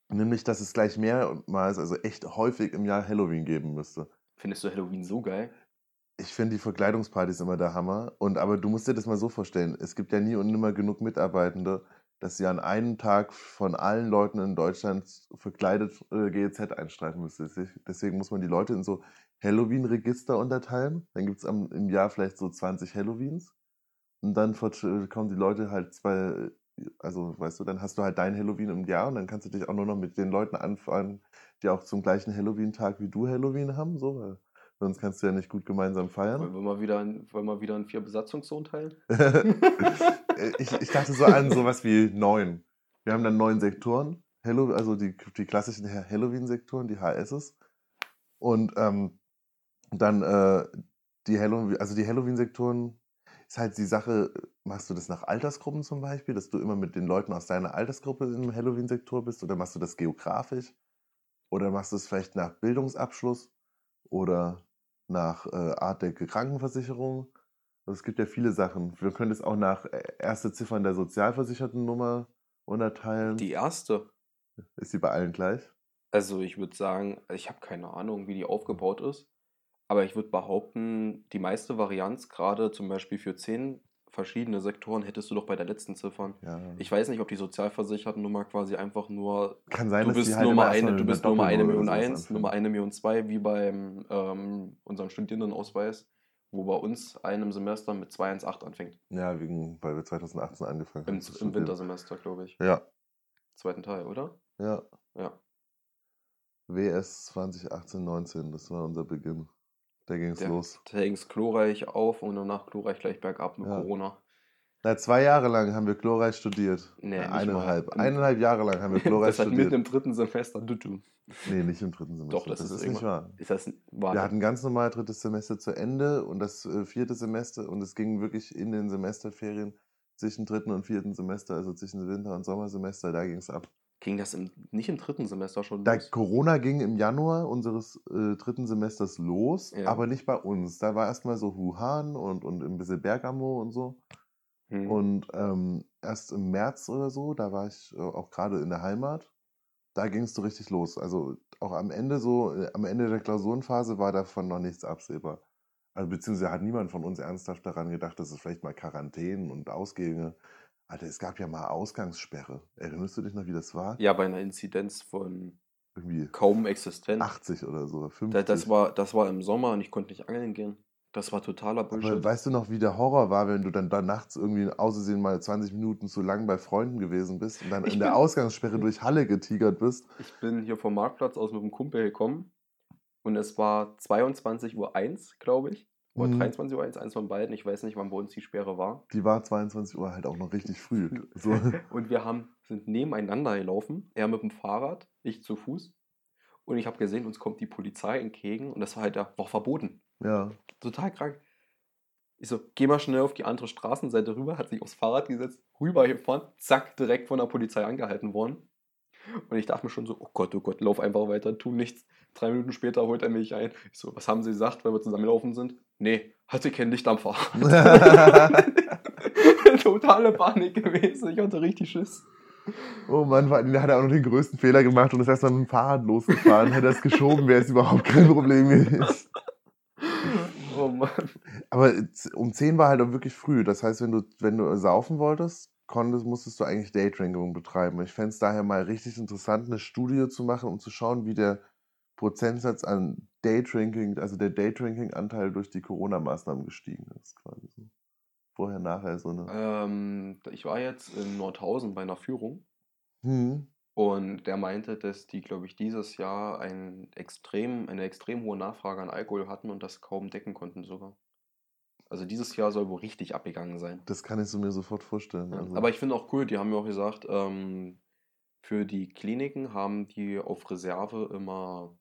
Nämlich, dass es gleich mehrmals, also echt häufig im Jahr Halloween geben müsste. Findest du Halloween so geil? Ich finde die Verkleidungspartys immer der Hammer. Und aber du musst dir das mal so vorstellen: Es gibt ja nie und nimmer genug Mitarbeitende, dass sie an einem Tag von allen Leuten in Deutschland verkleidet äh, GEZ einstreichen müssen. Deswegen- muss man die Leute in so Halloween-Register unterteilen. Dann gibt es im Jahr vielleicht so 20 Halloweens. Und dann äh, kommen die Leute halt zwei, also weißt du, dann hast du halt dein Halloween im Jahr und dann kannst du dich auch nur noch mit den Leuten anfangen, die auch zum gleichen Halloween-Tag wie du Halloween haben, so, sonst kannst du ja nicht gut gemeinsam Wollen feiern. wir mal wieder, wollen wir wieder in vier Besatzungszonen teilen? ich, ich dachte so an sowas wie neun. Wir haben dann neun Sektoren, Hallow, also die, die klassischen Halloween-Sektoren, die HSs. Und ähm, dann äh, die Halloween, also die Halloween-Sektoren ist halt die Sache, machst du das nach Altersgruppen zum Beispiel, dass du immer mit den Leuten aus deiner Altersgruppe im Halloween-Sektor bist, oder machst du das geografisch? Oder machst du es vielleicht nach Bildungsabschluss oder nach äh, Art der Krankenversicherung? Also es gibt ja viele Sachen. Wir können es auch nach äh, erste Ziffern der Sozialversichertennummer unterteilen. Die erste. Ist die bei allen gleich? Also ich würde sagen, ich habe keine Ahnung, wie die aufgebaut ist, aber ich würde behaupten, die meiste Varianz, gerade zum Beispiel für zehn verschiedene Sektoren, hättest du doch bei der letzten Ziffern. Ja. Ich weiß nicht, ob die Sozialversichertennummer quasi einfach nur, Kann sein, du dass bist halt Nummer eine, du bist Nummer eine Million eins. Nummer eine Million zwei, wie beim ähm, unserem Studierendenausweis, wo bei uns einem Semester mit 218 anfängt. Ja, wegen, weil wir 2018 angefangen Im, haben. im studieren. Wintersemester, glaube ich. Ja, Zweiten Teil, oder? ja. Ja. WS 2018, 19, das war unser Beginn. Da ging es los. da ging es glorreich auf und danach glorreich gleich bergab mit Ja. Corona. Na, zwei Jahre lang haben wir glorreich studiert. Nee, nicht eineinhalb. mal. Eineinhalb Jahre lang haben wir glorreich Das hat mitten studiert. im dritten Semester zu tun. Nee, nicht im dritten Semester. Doch, das ist nicht irgendwann- wahr. Ist das wahr? Wir hatten ganz normal drittes Semester zu Ende und das äh, vierte Semester und es ging wirklich in den Semesterferien zwischen dritten und vierten Semester, also zwischen Winter- und Sommersemester, da ging es ab. Ging das im, nicht im dritten Semester schon Da los? Corona ging im Januar unseres äh, dritten Semesters los, Ja. aber nicht bei uns. Da war erstmal so Wuhan und, und ein bisschen Bergamo und so. Hm. Und ähm, erst im März oder so, da war ich äh, auch gerade in der Heimat, da ging es so richtig los. Also auch am Ende so, äh, am Ende der Klausurenphase war davon noch nichts absehbar. Also beziehungsweise hat niemand von uns ernsthaft daran gedacht, dass es vielleicht mal Quarantänen und Ausgänge. Alter, es gab ja mal Ausgangssperre. Erinnerst du dich noch, wie das war? ja, bei einer Inzidenz von Irgendwie kaum existent. 80 oder so, 50. Da, das, war, das war im Sommer und ich konnte nicht angeln gehen. Das war totaler Aber Bullshit. weißt du noch, wie der Horror war, wenn du dann da nachts irgendwie außersehen mal 20 Minuten zu lang bei Freunden gewesen bist und dann Ich in der Ausgangssperre durch Halle getigert bist? Ich bin hier vom Marktplatz aus mit einem Kumpel gekommen und es war 22.01 Uhr, glaube ich. Oder Mhm. 23.01 Uhr, eins von beiden. Ich weiß nicht, wann bei uns die Sperre war. Die war 22 Uhr halt auch noch richtig früh. So. Und wir haben, sind nebeneinander gelaufen. Er mit dem Fahrrad, ich zu Fuß. Und ich habe gesehen, uns kommt die Polizei entgegen und das war halt ja, war verboten. Ja. Total krank. Ich so, geh mal schnell auf die andere Straßenseite rüber, hat sich aufs Fahrrad gesetzt, rübergefahren, zack, direkt von der Polizei angehalten worden. Und ich dachte mir schon so, oh Gott, oh Gott, lauf einfach weiter, tu nichts. Drei Minuten später holt er mich ein. Ich so, was haben sie gesagt, weil wir zusammengelaufen sind? Nee, hatte kein Licht am Fahrrad. Totale Panik gewesen, ich hatte richtig Schiss. oh Mann, der hat auch noch den größten Fehler gemacht und ist erstmal mit dem Fahrrad losgefahren. Hätte er es geschoben, wäre es überhaupt kein Problem gewesen. Oh Mann. Aber z- um 10 war halt auch wirklich früh. Das heißt, wenn du, wenn du saufen wolltest, konntest, musstest du eigentlich Daydrinking betreiben. Ich fände es daher mal richtig interessant, eine Studie zu machen, um zu schauen, wie der Prozentsatz an Daydrinking, also der Daydrinking-Anteil durch die Corona-Maßnahmen gestiegen ist. Quasi so. Vorher, nachher so eine. Ähm, ich war jetzt in Nordhausen bei einer Führung Hm. und der meinte, dass die, glaube ich, dieses Jahr ein extrem, eine extrem hohe Nachfrage an Alkohol hatten und das kaum decken konnten sogar. Also dieses Jahr soll wohl richtig abgegangen sein. Das kann ich mir sofort vorstellen. Ja. Also, Aber ich finde auch cool, die haben mir auch gesagt, ähm, für die Kliniken haben die auf Reserve immer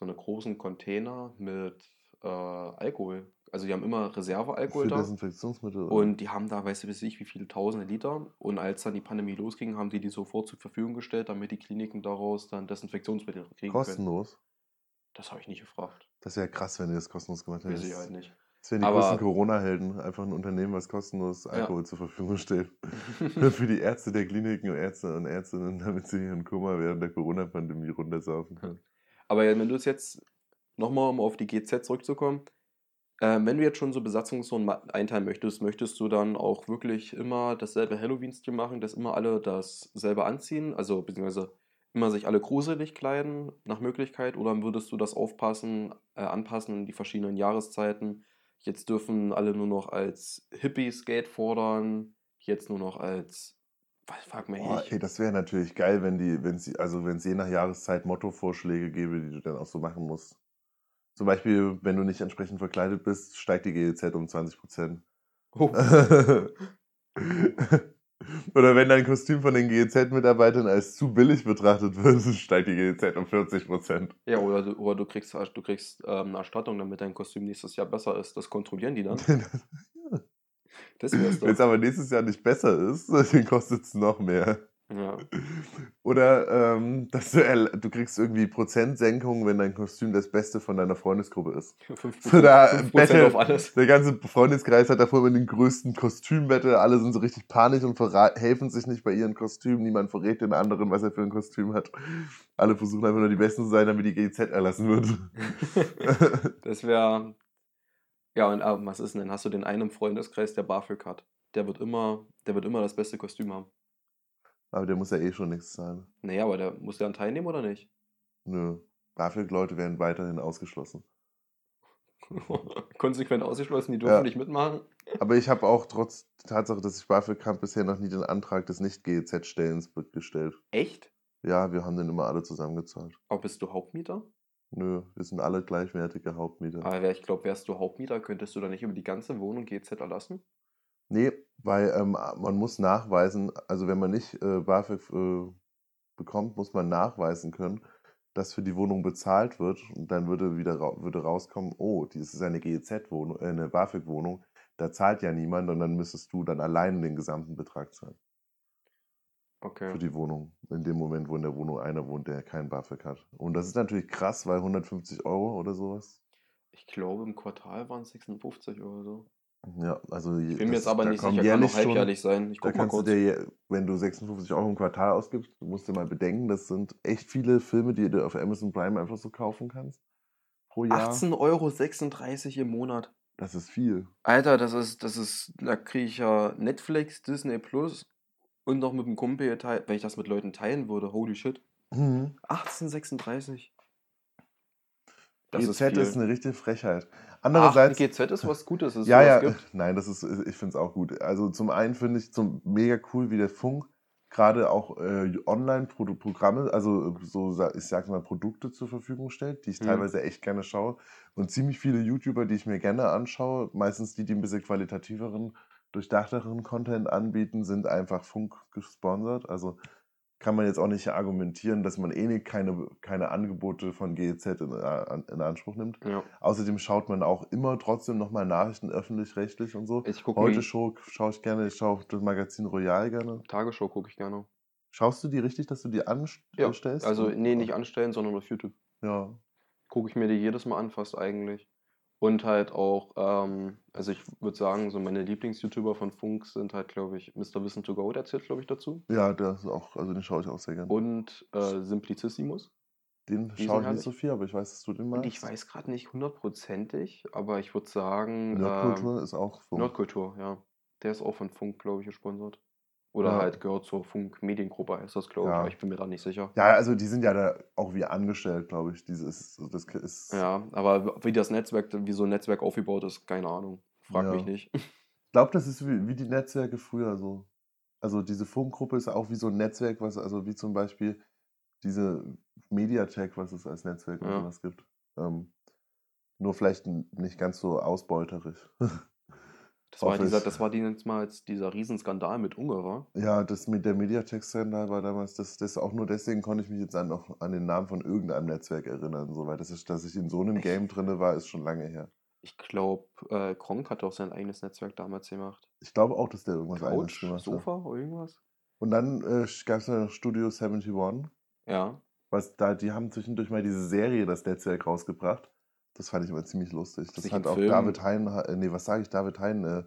so eine großen Container mit äh, Alkohol. Also die haben immer Reservealkohol für da. Desinfektionsmittel. oder? Und die haben da, weißt du, weiß ich, wie viele tausende Liter. Und als dann die Pandemie losging, haben die die sofort zur Verfügung gestellt, damit die Kliniken daraus dann Desinfektionsmittel kriegen können. kostenlos. Das habe ich nicht gefragt. Das wäre krass, wenn die das kostenlos gemacht hätten. Weiß ich Das, halt nicht. das wären die Aber- größten Corona-Helden. Einfach ein Unternehmen, was kostenlos Ja. Alkohol zur Verfügung stellt. für die Ärzte der Kliniken und Ärzte und Ärztinnen, damit sie ihren Kummer während der Corona-Pandemie runtersaufen können. Aber wenn du es jetzt nochmal, um auf die GZ zurückzukommen, ähm, wenn du jetzt schon so Besatzungszonen einteilen möchtest, möchtest du dann auch wirklich immer dasselbe Halloween-Stil machen, dass immer alle dasselbe anziehen, also beziehungsweise immer sich alle gruselig kleiden nach Möglichkeit, oder würdest du das aufpassen, äh, anpassen in die verschiedenen Jahreszeiten? Jetzt dürfen alle nur noch als Hippie-Skate fordern, jetzt nur noch als, frag mich Boah, ey, das wäre natürlich geil, wenn die, wenn sie, also wenn es je nach Jahreszeit Mottovorschläge gäbe, die du dann auch so machen musst. Zum Beispiel, wenn du nicht entsprechend verkleidet bist, steigt die GEZ um 20 Prozent. Oh. Oder wenn dein Kostüm von den GEZ-Mitarbeitern als zu billig betrachtet wird, steigt die GEZ um 40 Prozent. Ja, oder du, oder du kriegst, du kriegst ähm, eine Erstattung, damit dein Kostüm nächstes Jahr besser ist. Das kontrollieren die dann. Wenn es aber nächstes Jahr nicht besser ist, dann kostet es noch mehr. Ja. Oder ähm, dass du, du kriegst irgendwie Prozentsenkung, wenn dein Kostüm das Beste von deiner Freundesgruppe ist. 5%, So, da 5% Battle- auf alles. Der ganze Freundeskreis hat davor immer den größten Kostümbattle. Alle sind so richtig panisch und helfen sich nicht bei ihren Kostümen. Niemand verrät den anderen, was er für ein Kostüm hat. Alle versuchen einfach nur die Besten zu sein, damit die GZ erlassen wird. Das wäre. Ja, und äh, was ist denn? Hast du den einen im Freundeskreis, der BAföG hat? Der wird immer, der wird immer das beste Kostüm haben. Aber der muss ja eh schon nichts zahlen. Naja, aber der muss der dann teilnehmen oder nicht? Nö. BAföG-Leute werden weiterhin ausgeschlossen. Konsequent ausgeschlossen, die dürfen Ja. nicht mitmachen. Aber ich habe auch trotz der Tatsache, dass ich BAföG habe, bisher noch nie den Antrag des Nicht-GEZ-Stellens gestellt. Echt? Ja, wir haben den immer alle zusammengezahlt. Aber bist du Hauptmieter? Nö, wir sind alle gleichwertige Hauptmieter. Aber ich glaube, wärst du Hauptmieter, könntest du dann nicht über die ganze Wohnung GZ erlassen? Nee, weil ähm, man muss nachweisen, also wenn man nicht äh, BAföG äh, bekommt, muss man nachweisen können, dass für die Wohnung bezahlt wird. Und dann würde wieder ra würde rauskommen, oh, das ist eine GEZ-Wohnung, äh, eine BAföG-Wohnung, da zahlt ja niemand und dann müsstest du dann allein den gesamten Betrag zahlen. Okay. Für die Wohnung. In dem Moment, wo in der Wohnung einer wohnt, der kein BAföG hat. Und das ist natürlich krass, weil 150 Euro oder sowas. Ich glaube, im Quartal waren es 56 oder so. Ja, also Ich bin mir jetzt aber nicht sicher, kann schon, halbjährlich sein. Ich guck mal kannst du kurz. dir, wenn du 56 Euro im Quartal ausgibst, musst du mal bedenken, das sind echt viele Filme, die du auf Amazon Prime einfach so kaufen kannst. Pro Jahr. 18,36 Euro im Monat. Das ist viel. Alter, das ist, das ist, da kriege ich ja Netflix, Disney Plus und noch mit dem Kumpel, teil- wenn ich das mit Leuten teilen würde, holy shit. Mhm. 1836. Das GZ ist ist, viel. eine richtige Frechheit. Ach, Andererseits, GZ ist was Gutes, es ja, ja, gibt. nein, das ist, ich finde es auch gut. Also zum einen finde ich zum mega cool, wie der Funk gerade auch äh, Online-Programme, also so, sa- ich sag mal, Produkte zur Verfügung stellt, die ich Mhm. teilweise echt gerne schaue. Und ziemlich viele YouTuber, die ich mir gerne anschaue, meistens die, die ein bisschen qualitativeren, durchdachteren Content anbieten, sind einfach Funk gesponsert. Also kann man jetzt auch nicht argumentieren, dass man eh nicht keine, keine Angebote von GEZ in, äh, in Anspruch nimmt. Ja. Außerdem schaut man auch immer trotzdem nochmal Nachrichten öffentlich-rechtlich und so. Ich gucke Heute schaue ich gerne, ich schaue das Magazin Royal gerne. Tagesschau gucke ich gerne. Schaust du die richtig, dass du die Ja, anstellst? also nee, nicht anstellen, sondern auf YouTube. Ja. Gucke ich mir die jedes Mal an, fast eigentlich. Und halt auch, ähm, also ich würde sagen, so meine Lieblings-YouTuber von Funk sind halt, glaube ich, Mr. Wissen to Go, der zählt, glaube ich, dazu. Ja, das ist auch, also den schaue ich auch sehr gerne. Und äh, Simplicissimus. den schaue ich nicht so viel, aber ich weiß, dass du den. Und ich weiß gerade nicht hundertprozentig, aber ich würde sagen, ähm, Nerdkultur ist auch so. Nordkultur, ja. Der ist auch von Funk, glaube ich, gesponsert. Oder Ja. halt gehört zur Funk-Mediengruppe, heißt das, glaube ich, Ja. ich bin mir da nicht sicher. Ja, also die sind ja da auch wie angestellt, glaube ich. Dieses, das ist, Ja, aber wie das Netzwerk, wie so ein Netzwerk aufgebaut ist, keine Ahnung. Frag Ja. mich nicht. Ich glaube, das ist wie, wie die Netzwerke früher so. Also diese Funkgruppe ist auch wie so ein Netzwerk, was, also wie zum Beispiel diese Mediatek, was es als Netzwerk und Ja. sowas gibt. Ähm, nur vielleicht nicht ganz so ausbeuterisch. Das war, dieser, das war damals dieser Riesenskandal mit Ungerer. ja, das mit der Mediatek-Skandal war damals, das, das auch nur deswegen konnte ich mich jetzt an, noch an den Namen von irgendeinem Netzwerk erinnern. So, weil das ist, dass ich in so einem Ich- Game drinne war, ist schon lange her. Ich glaube, äh, Kronk hat auch sein eigenes Netzwerk damals gemacht. Ich glaube auch, dass der irgendwas eigenes Couch, gemacht hat. Sofa, irgendwas? Und dann äh, gab es noch Studio 71. Ja. Was da, die haben zwischendurch mal diese Serie, das Netzwerk, rausgebracht. Das fand ich immer ziemlich lustig. Das Sich hat auch Film- David Hein, äh, nee, was sage ich, David Hein, äh,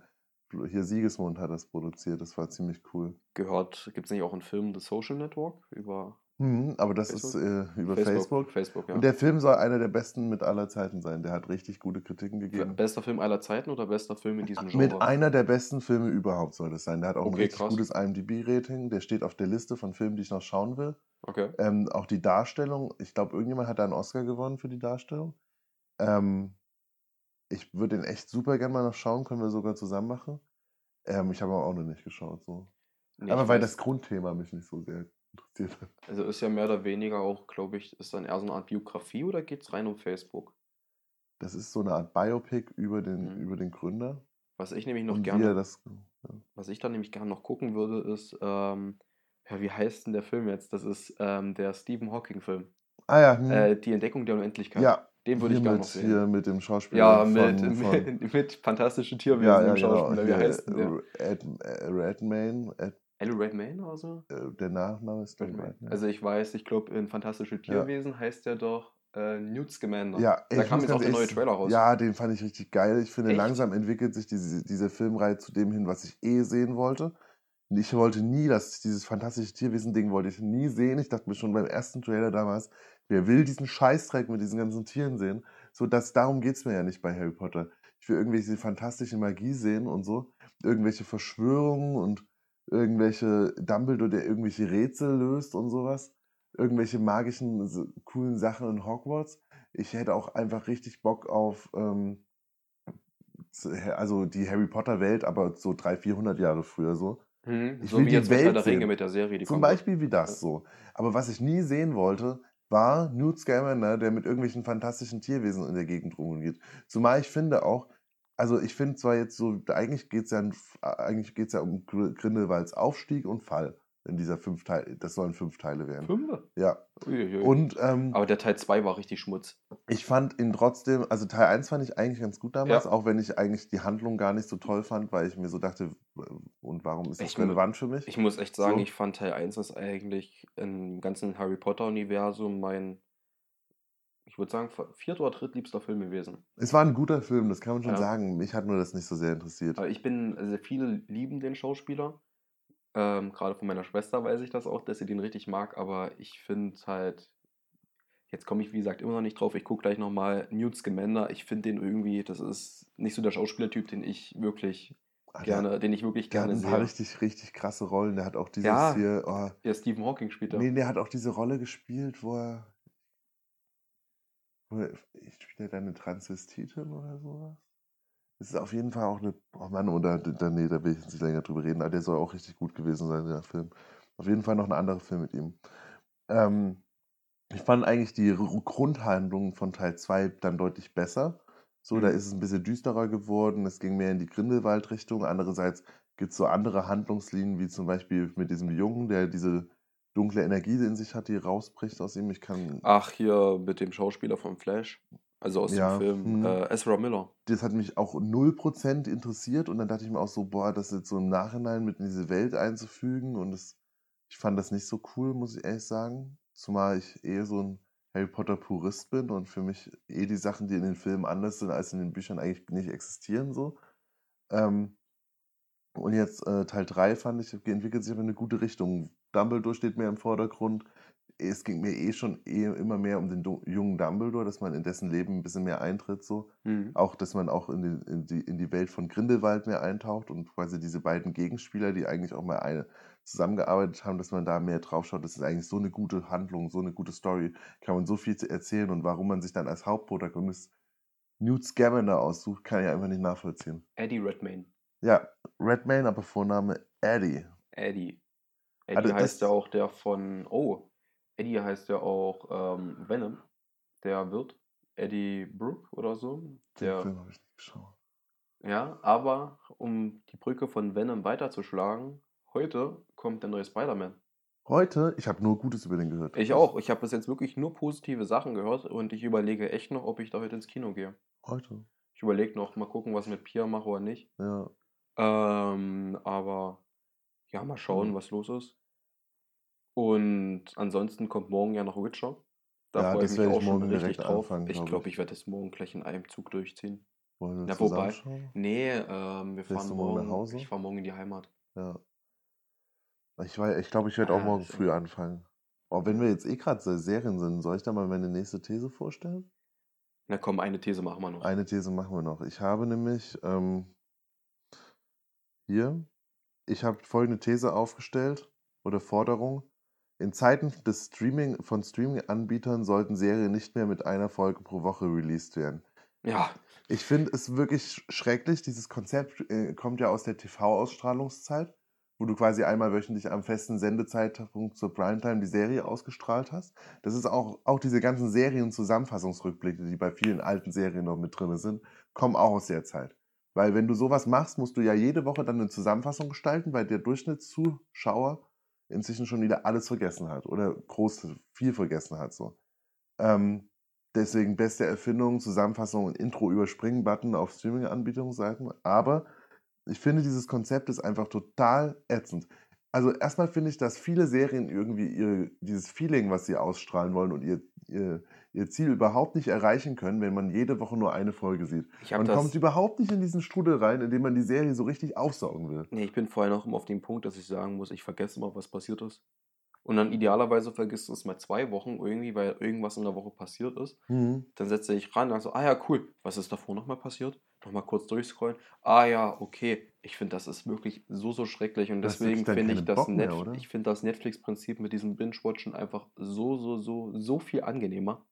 hier Siegesmund hat das produziert. Das war ziemlich cool. Gehört, gibt es nicht auch einen Film, The Social Network? Über Mhm, aber das ist äh, über Facebook. Facebook, ja. Und der Film soll einer der besten mit aller Zeiten sein. Der hat richtig gute Kritiken gegeben. Bester Film aller Zeiten oder bester Film in diesem Genre? Mit einer der besten Filme überhaupt soll das sein. Der hat auch ein Okay, richtig krass. gutes IMDb-Rating. Der steht auf der Liste von Filmen, die ich noch schauen will. Okay. Ähm, auch die Darstellung, ich glaube, irgendjemand hat da einen Oscar gewonnen für die Darstellung. Ähm, ich würde den echt super gerne mal noch schauen, können wir sogar zusammen machen. Ähm, ich habe aber auch noch nicht geschaut. So. Nee, aber weil das Grundthema mich nicht so sehr interessiert hat. Also ist ja mehr oder weniger auch, glaube ich, ist dann eher so eine Art Biografie oder geht es rein um Facebook? Das ist so eine Art Biopic über den, Mhm. über den Gründer. Was ich nämlich noch gerne, er das. was ich dann nämlich gerne noch gucken würde, ist, ähm, ja, wie heißt denn der Film jetzt? Das ist ähm, der Stephen Hawking-Film. Ah ja, hm. Äh, die Entdeckung der Unendlichkeit. ja. Den würde ich gerne noch sehen. Hier mit dem Schauspieler. ja, mit, von, von, mit, mit fantastischen Tierwesen ja, ja, im genau. Schauspieler. Wie Hier, heißt der? Ed, äh, Redmayne. Ed, Ellie Redmayne oder so? äh, der Nachname ist Redmayne. Redmayne. Also ich weiß, ich glaube, in Fantastische Tierwesen heißt der doch äh, Newt Scamander. Ja, ey, da kam jetzt auch der neue Trailer raus. Ja, den fand ich richtig geil. Ich finde, Echt? langsam entwickelt sich diese, diese Filmreihe zu dem hin, was ich eh sehen wollte. Ich wollte nie, dass dieses fantastische Tierwesen-Ding wollte ich nie sehen. Ich dachte mir schon beim ersten Trailer damals, wer will diesen Scheißdreck mit diesen ganzen Tieren sehen? So, dass, darum geht es mir ja nicht bei Harry Potter. Ich will irgendwelche fantastische Magie sehen und so. Irgendwelche Verschwörungen und irgendwelche Dumbledore, der irgendwelche Rätsel löst und sowas. Irgendwelche magischen, so, coolen Sachen in Hogwarts. Ich hätte auch einfach richtig Bock auf, ähm, also die Harry Potter Welt, aber so 300, 400 Jahre früher so. Mhm. Ich so will wie die jetzt mit Welt Herr der Ringe mit der Serie, die Zum wird. Beispiel wie das so. Aber was ich nie sehen wollte, war Newt Scamander, der mit irgendwelchen fantastischen Tierwesen in der Gegend rumgeht. Zumal ich finde auch, also ich finde zwar jetzt so, eigentlich geht es ja, ja um Grindelwalds Aufstieg und Fall in dieser fünf Teile. Das sollen fünf Teile werden. Fünf? Ja. Uiuiui. Und ähm, Aber der Teil 2 war richtig Schmutz. ich fand ihn trotzdem, also Teil 1 fand ich eigentlich ganz gut damals, Ja. auch wenn ich eigentlich die Handlung gar nicht so toll fand, weil ich mir so dachte, und warum ist das Ich relevant für mich? Ich muss echt sagen, So. ich fand Teil 1 ist eigentlich im ganzen Harry Potter-Universum mein, ich würde sagen, vierter oder drittliebster Film gewesen. Es war ein guter Film, das kann man schon Ja. sagen. Mich hat nur das nicht so sehr interessiert. Aber ich bin, also viele lieben den Schauspieler. Ähm, gerade von meiner Schwester weiß ich das auch, dass sie den richtig mag, aber ich finde halt, jetzt komme ich wie gesagt immer noch nicht drauf, ich gucke gleich nochmal Newt Scamander, ich finde den irgendwie, das ist nicht so der Schauspielertyp, den ich wirklich Ah, der- gerne, den ich wirklich Der hat gerne ein paar sehe. richtig, richtig krasse Rollen. Der hat auch dieses Ja. hier. Oh, Ja, Stephen Hawking spielt da. nee, der hat auch diese Rolle gespielt, wo er. Wo er spielt er dann eine Transvestitin oder sowas? Das ist auf jeden Fall auch eine. Oh Mann, oder da, nee, da will ich jetzt nicht länger drüber reden, aber der soll auch richtig gut gewesen sein, der Film. Auf jeden Fall noch ein anderer Film mit ihm. Ähm, ich fand eigentlich die Grundhandlung von Teil 2 dann deutlich besser. So, da Mhm. ist es ein bisschen düsterer geworden, es ging mehr in die Grindelwald-Richtung. Andererseits gibt es so andere Handlungslinien, wie zum Beispiel mit diesem Jungen, der diese dunkle Energie in sich hat, die rausbricht aus ihm. Ich kann. Ach, hier mit dem Schauspieler von Flash, also aus Ja, dem Film, hm. äh, Ezra Miller. Das hat mich auch 0% interessiert und dann dachte ich mir auch so, boah, das jetzt so im Nachhinein mit in diese Welt einzufügen und das, ich fand das nicht so cool, muss ich ehrlich sagen. Zumal ich eher so ein Harry Potter Purist bin und für mich eh die Sachen, die in den Filmen anders sind als in den Büchern, eigentlich nicht existieren so. Ähm, und jetzt äh, Teil 3 fand ich, entwickelt sich aber in eine gute Richtung. Dumbledore steht mehr im Vordergrund. Es ging mir eh schon eh immer mehr um den jungen Dumbledore, dass man in dessen Leben ein bisschen mehr eintritt so Mhm. auch, dass man auch in die, in, die, in die Welt von Grindelwald mehr eintaucht und quasi diese beiden Gegenspieler, die eigentlich auch mal eine zusammengearbeitet haben, dass man da mehr drauf schaut. Das ist eigentlich so eine gute Handlung, so eine gute Story, kann man so viel zu erzählen und warum man sich dann als Hauptprotagonist Newt Scamander aussucht, kann ich einfach nicht nachvollziehen. Eddie Redmayne. Ja, Redmayne, aber Vorname Eddie. Eddie. Eddie Also heißt ja auch der von, oh, Eddie heißt ja auch ähm, Venom, der wird. Eddie Brooke oder so. Den Der, Film habe ich nicht geschaut. ja, aber um die Brücke von Venom weiterzuschlagen, heute kommt der neue Spider-Man. Heute, ich habe nur Gutes über den gehört. Ich auch. Ich habe bis jetzt wirklich nur positive Sachen gehört und ich überlege echt noch, ob ich da heute ins Kino gehe. Heute, Ich überlege noch, mal gucken, was ich mit Pia mache oder nicht. ja. Ähm, aber ja, mal schauen, Mhm. was los ist. Und ansonsten kommt morgen ja noch Witcher. Da Ja, freue ich das mich werde auch ich schon morgen richtig direkt drauf. anfangen, ich glaub glaube, ich. ich werde das morgen gleich in einem Zug durchziehen. Wollen wir Na, zusammen wobei- schauen? Nee, ähm, wir Fährst fahren morgen nach morgen. Hause? Ich fahre morgen in die Heimat. Ja. Ich, ich glaube, ich werde auch Ah, morgen das- früh anfangen. Oh, wenn wir jetzt eh gerade Serien sind, soll ich da mal meine nächste These vorstellen? Na komm, eine These machen wir noch. Eine These machen wir noch. Ich habe nämlich ähm, hier, ich habe folgende These aufgestellt oder Forderung. In Zeiten des Streaming von Streaming-Anbietern sollten Serien nicht mehr mit einer Folge pro Woche released werden. Ja, Ich finde es wirklich schrecklich. Dieses Konzept äh, kommt ja aus der TV-Ausstrahlungszeit, wo du quasi einmal wöchentlich am festen Sendezeitpunkt zur Primetime die Serie ausgestrahlt hast. Das ist auch, auch diese ganzen Serien-Zusammenfassungsrückblicke, die bei vielen alten Serien noch mit drin sind, kommen auch aus der Zeit. Weil wenn du sowas machst, musst du ja jede Woche dann eine Zusammenfassung gestalten, weil der Durchschnittszuschauer inzwischen schon wieder alles vergessen hat oder groß viel vergessen hat. So. Ähm, deswegen beste Erfindung, Zusammenfassung und Intro überspringen Button auf Streaming-Anbietungsseiten. Aber ich finde, dieses Konzept ist einfach total ätzend. Also erstmal finde ich, dass viele Serien irgendwie ihr, dieses Feeling, was sie ausstrahlen wollen und ihr, ihr, ihr Ziel überhaupt nicht erreichen können, wenn man jede Woche nur eine Folge sieht. Man kommt überhaupt nicht in diesen Strudel rein, in dem man die Serie so richtig aufsaugen will. Nee, ich bin vorher noch immer auf dem Punkt, dass ich sagen muss, ich vergesse immer, was passiert ist. Und dann idealerweise vergisst du es mal zwei Wochen irgendwie, weil irgendwas in der Woche passiert ist. Mhm. Dann setze ich ran, also, ah ja, cool, was ist davor nochmal passiert? Nochmal kurz durchscrollen. Ah ja, okay. Ich finde, das ist wirklich so, so schrecklich. Und deswegen finde ich das, mehr, Netf ich find das Netflix-Prinzip mit diesem Binge-Watchen einfach so, so, so, so viel angenehmer.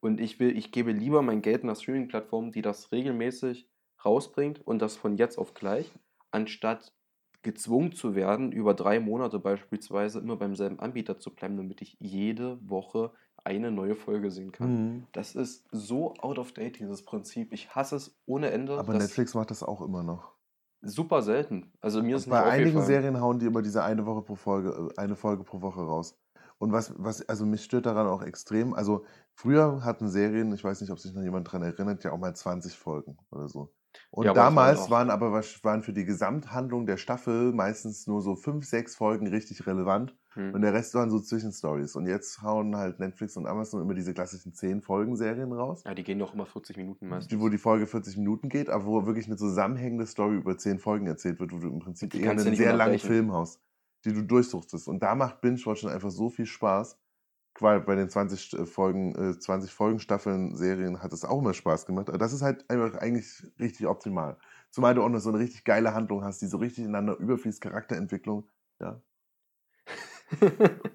Und ich will, ich gebe lieber mein Geld einer Streaming-Plattform, die das regelmäßig rausbringt und das von jetzt auf gleich, anstatt gezwungen zu werden, über drei Monate beispielsweise immer beim selben Anbieter zu bleiben, damit ich jede Woche eine neue Folge sehen kann. Mhm. Das ist so out of date, dieses Prinzip. Ich hasse es ohne Ende. Aber Netflix macht das auch immer noch. super selten. Also mir ist Bei einigen. Serien hauen die immer diese eine Woche pro Folge, äh, eine Folge pro Woche raus. Und was, was, also mich stört daran auch extrem. Also früher hatten Serien, ich weiß nicht, ob sich noch jemand dran erinnert, ja auch mal 20 Folgen oder so. Und Ja, damals waren aber waren für die Gesamthandlung der Staffel meistens nur so fünf, sechs Folgen richtig relevant Hm. und der Rest waren so Zwischenstories. Und jetzt hauen halt Netflix und Amazon immer diese klassischen 10 Folgen Serien raus. Ja, die gehen doch immer 40 Minuten meistens. Die, wo die Folge 40 Minuten geht, aber wo wirklich eine zusammenhängende Story über 10 Folgen erzählt wird, wo du im Prinzip eher einen sehr langen. Film hast, die du durchsuchtest. Und da macht Binge-Watchen einfach so viel Spaß. Weil bei den 20 St- Folgen, äh, 20 Folgen Staffeln, Serien hat es auch immer Spaß gemacht. Aber das ist halt einfach eigentlich richtig optimal. Zumal du auch noch so eine richtig geile Handlung hast, die so richtig ineinander überfließt, Charakterentwicklung. Ja.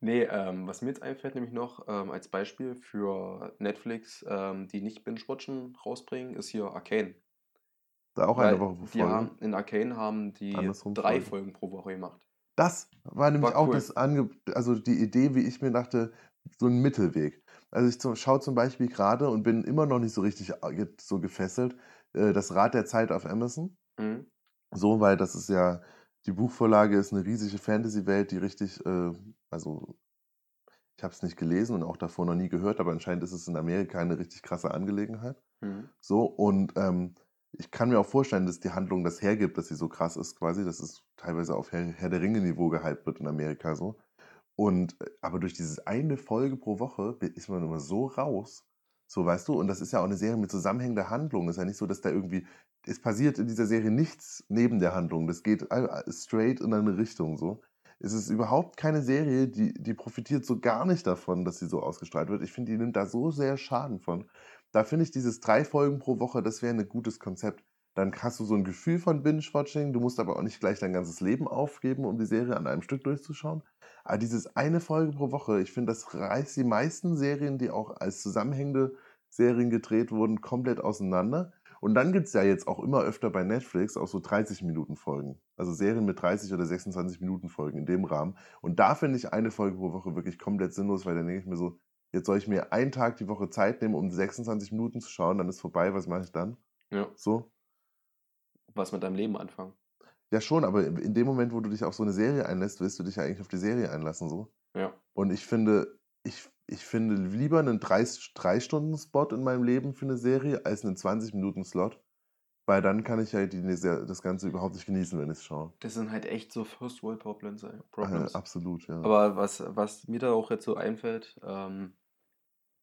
nee, ähm, was mir jetzt einfällt, nämlich noch ähm, als Beispiel für Netflix, ähm, die nicht Binge-Watchen rausbringen, ist hier Arcane. Da auch Weil eine Woche die Folge. haben, in Arcane haben die Andersrum drei Folgen. Folgen pro Woche gemacht. Das war nämlich War auch cool. das Ange also die Idee, wie ich mir dachte, so ein Mittelweg. Also ich zum, schaue zum Beispiel gerade und bin immer noch nicht so richtig äh, so gefesselt, äh, das Rad der Zeit auf Amazon. Mhm. So, weil das ist ja, die Buchvorlage ist eine riesige Fantasy-Welt, die richtig, äh, also ich habe es nicht gelesen und auch davor noch nie gehört, aber anscheinend ist es in Amerika eine richtig krasse Angelegenheit. Mhm. So, und ähm, ich kann mir auch vorstellen, dass die Handlung das hergibt, dass sie so krass ist, quasi, dass es teilweise auf Herr, Herr der Ringe-Niveau gehypt wird in Amerika so. Und äh, aber durch dieses eine Folge pro Woche ist man immer so raus. So, weißt du, und das ist ja auch eine Serie mit zusammenhängender Handlung. Ist ja nicht so, dass da irgendwie, es passiert in dieser Serie nichts neben der Handlung. Das geht straight in eine Richtung so. Es ist überhaupt keine Serie, die, die profitiert so gar nicht davon, dass sie so ausgestrahlt wird. Ich finde, die nimmt da so sehr Schaden von. Da finde ich dieses drei Folgen pro Woche, das wäre ein gutes Konzept. Dann hast du so ein Gefühl von Binge-Watching, du musst aber auch nicht gleich dein ganzes Leben aufgeben, um die Serie an einem Stück durchzuschauen. Aber dieses eine Folge pro Woche, ich finde, das reißt die meisten Serien, die auch als zusammenhängende Serien gedreht wurden, komplett auseinander. Und dann gibt es ja jetzt auch immer öfter bei Netflix auch so 30-Minuten-Folgen. Also Serien mit 30 oder 26 Minuten Folgen in dem Rahmen. Und da finde ich eine Folge pro Woche wirklich komplett sinnlos, weil dann denke ich mir so, jetzt soll ich mir einen Tag die Woche Zeit nehmen, um 26 Minuten zu schauen, dann ist vorbei, was mache ich dann? Ja. So? Was mit deinem Leben anfangen. Ja, schon, aber in dem Moment, wo du dich auf so eine Serie einlässt, willst du dich ja eigentlich auf die Serie einlassen, so. Ja. Und ich finde, ich, ich finde lieber einen 3-Stunden-Spot in meinem Leben für eine Serie als einen 20-Minuten-Slot. Weil dann kann ich ja die, das Ganze überhaupt nicht genießen, wenn ich es schaue. Das sind halt echt so First World Problems. Äh, Problems. absolut, ja. Aber was, was mir da auch jetzt so einfällt, ähm,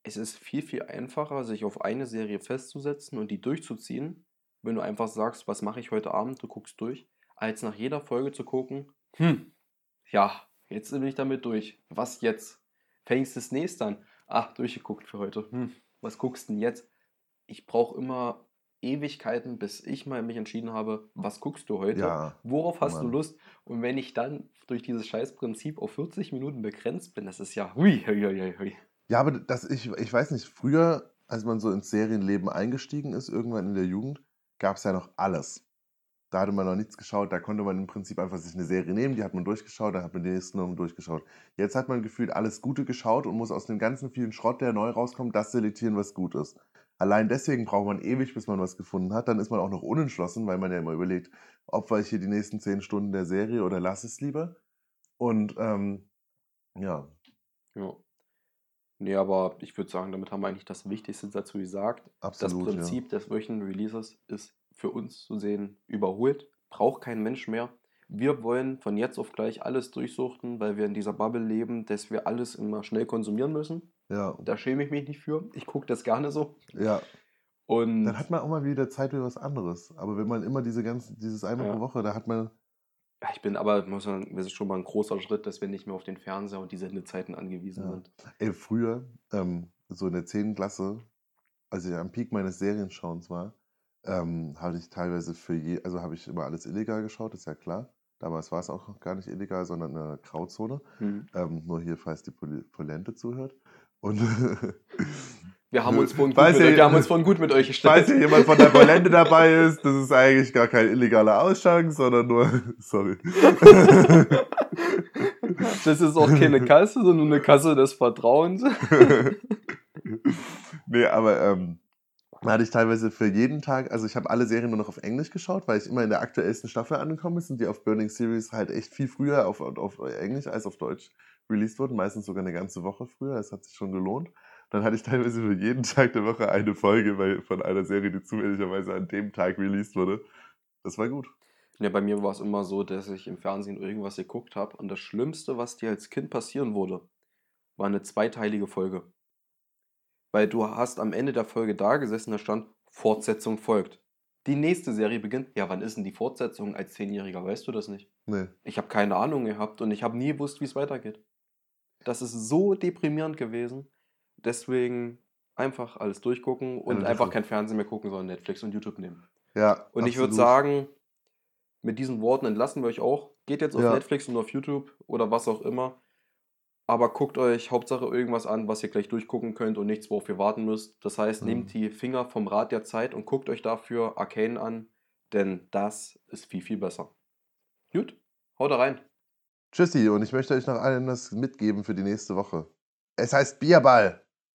es ist viel, viel einfacher, sich auf eine Serie festzusetzen und die durchzuziehen, wenn du einfach sagst, was mache ich heute Abend, du guckst durch, als nach jeder Folge zu gucken, hm, ja, jetzt bin ich damit durch. Was jetzt? Fängst das nächste an? Ach, durchgeguckt für heute. Hm, was guckst denn jetzt? Ich brauche immer Ewigkeiten, bis ich mal mich entschieden habe, was guckst du heute? ja, Worauf hast du Mann. Lust? Und wenn ich dann durch dieses Scheißprinzip auf 40 Minuten begrenzt bin, das ist ja hui, hui, hui, hui. Ja, aber das, ich, ich weiß nicht, früher, als man so ins Serienleben eingestiegen ist, irgendwann in der Jugend, gab es ja noch alles. Da hatte man noch nichts geschaut, da konnte man im Prinzip einfach sich eine Serie nehmen, die hat man durchgeschaut, dann hat man die nächste noch durchgeschaut. Jetzt hat man gefühlt alles Gute geschaut und muss aus dem ganzen vielen Schrott, der neu rauskommt, das selektieren, was gut ist. Allein deswegen braucht man ewig, bis man was gefunden hat. Dann ist man auch noch unentschlossen, weil man ja immer überlegt, opfer ich hier die nächsten zehn Stunden der Serie oder lass es lieber. Und ähm, ja, Ja. Nee, aber ich würde sagen, damit haben wir eigentlich das Wichtigste dazu gesagt. absolut. das Prinzip des wöchentlichen Releases ist für uns zu sehen überholt. Braucht kein Mensch mehr. Wir wollen von jetzt auf gleich alles durchsuchten, weil wir in dieser Bubble leben, dass wir alles immer schnell konsumieren müssen. Ja, ja, Da schäme ich mich nicht für. Ich gucke das gerne so. ja. Und Dann hat man auch mal wieder Zeit für was anderes. Aber wenn man immer diese ganzen, dieses einmal Ja. pro Woche, da hat man, Ja, ich bin aber, muss man, das ist schon mal ein großer Schritt, dass wir nicht mehr auf den Fernseher und die Sendezeiten angewiesen Ja. sind. ey, früher, ähm, so in der 10. Klasse, als ich am Peak meines Serienschauens war, ähm, habe ich teilweise für je, also habe ich immer alles illegal geschaut, ist ja klar. Damals war es auch noch gar nicht illegal, sondern eine Grauzone. Hm. Ähm, nur hier, falls die Pol Polente zuhört. Und Wir haben uns vorhin gut, Weiß mit, ja- wir haben uns vorhin gut mit euch falls gestellt. hier jemand von der Polente dabei ist, das ist eigentlich gar kein illegaler Ausschank, sondern nur, sorry. Das ist auch keine Kasse, sondern eine Kasse des Vertrauens. nee, aber ähm, hatte ich teilweise für jeden Tag, also ich habe alle Serien nur noch auf Englisch geschaut, weil ich immer in der aktuellsten Staffel angekommen bin und die auf Burning Series halt echt viel früher auf, auf Englisch als auf Deutsch released wurden, meistens sogar eine ganze Woche früher, das hat sich schon gelohnt. Dann hatte ich teilweise für jeden Tag der Woche eine Folge bei, von einer Serie, die zufälligerweise an dem Tag released wurde. Das war gut. Ja, bei mir war es immer so, dass ich im Fernsehen irgendwas geguckt habe und das Schlimmste, was dir als Kind passieren wurde, war eine zweiteilige Folge. Weil du hast am Ende der Folge da gesessen, da stand Fortsetzung folgt. Die nächste Serie beginnt. Ja, wann ist denn die Fortsetzung als Zehnjähriger? Weißt du das nicht? Nee. Ich habe keine Ahnung gehabt und ich habe nie gewusst, wie es weitergeht. Das ist so deprimierend gewesen. Deswegen einfach alles durchgucken und Ja, einfach kein Fernsehen mehr gucken, sondern Netflix und YouTube nehmen. Ja. Und ich würde absolut. sagen, mit diesen Worten entlassen wir euch auch. Geht jetzt auf Ja. Netflix und auf YouTube oder was auch immer. Aber guckt euch Hauptsache irgendwas an, was ihr gleich durchgucken könnt und nichts, worauf ihr warten müsst. Das heißt, Mhm. nehmt die Finger vom Rad der Zeit und guckt euch dafür Arcane an, denn das ist viel, viel besser. Gut, haut da rein. Tschüssi und ich möchte euch noch allen das mitgeben für die nächste Woche. Es heißt Bierball.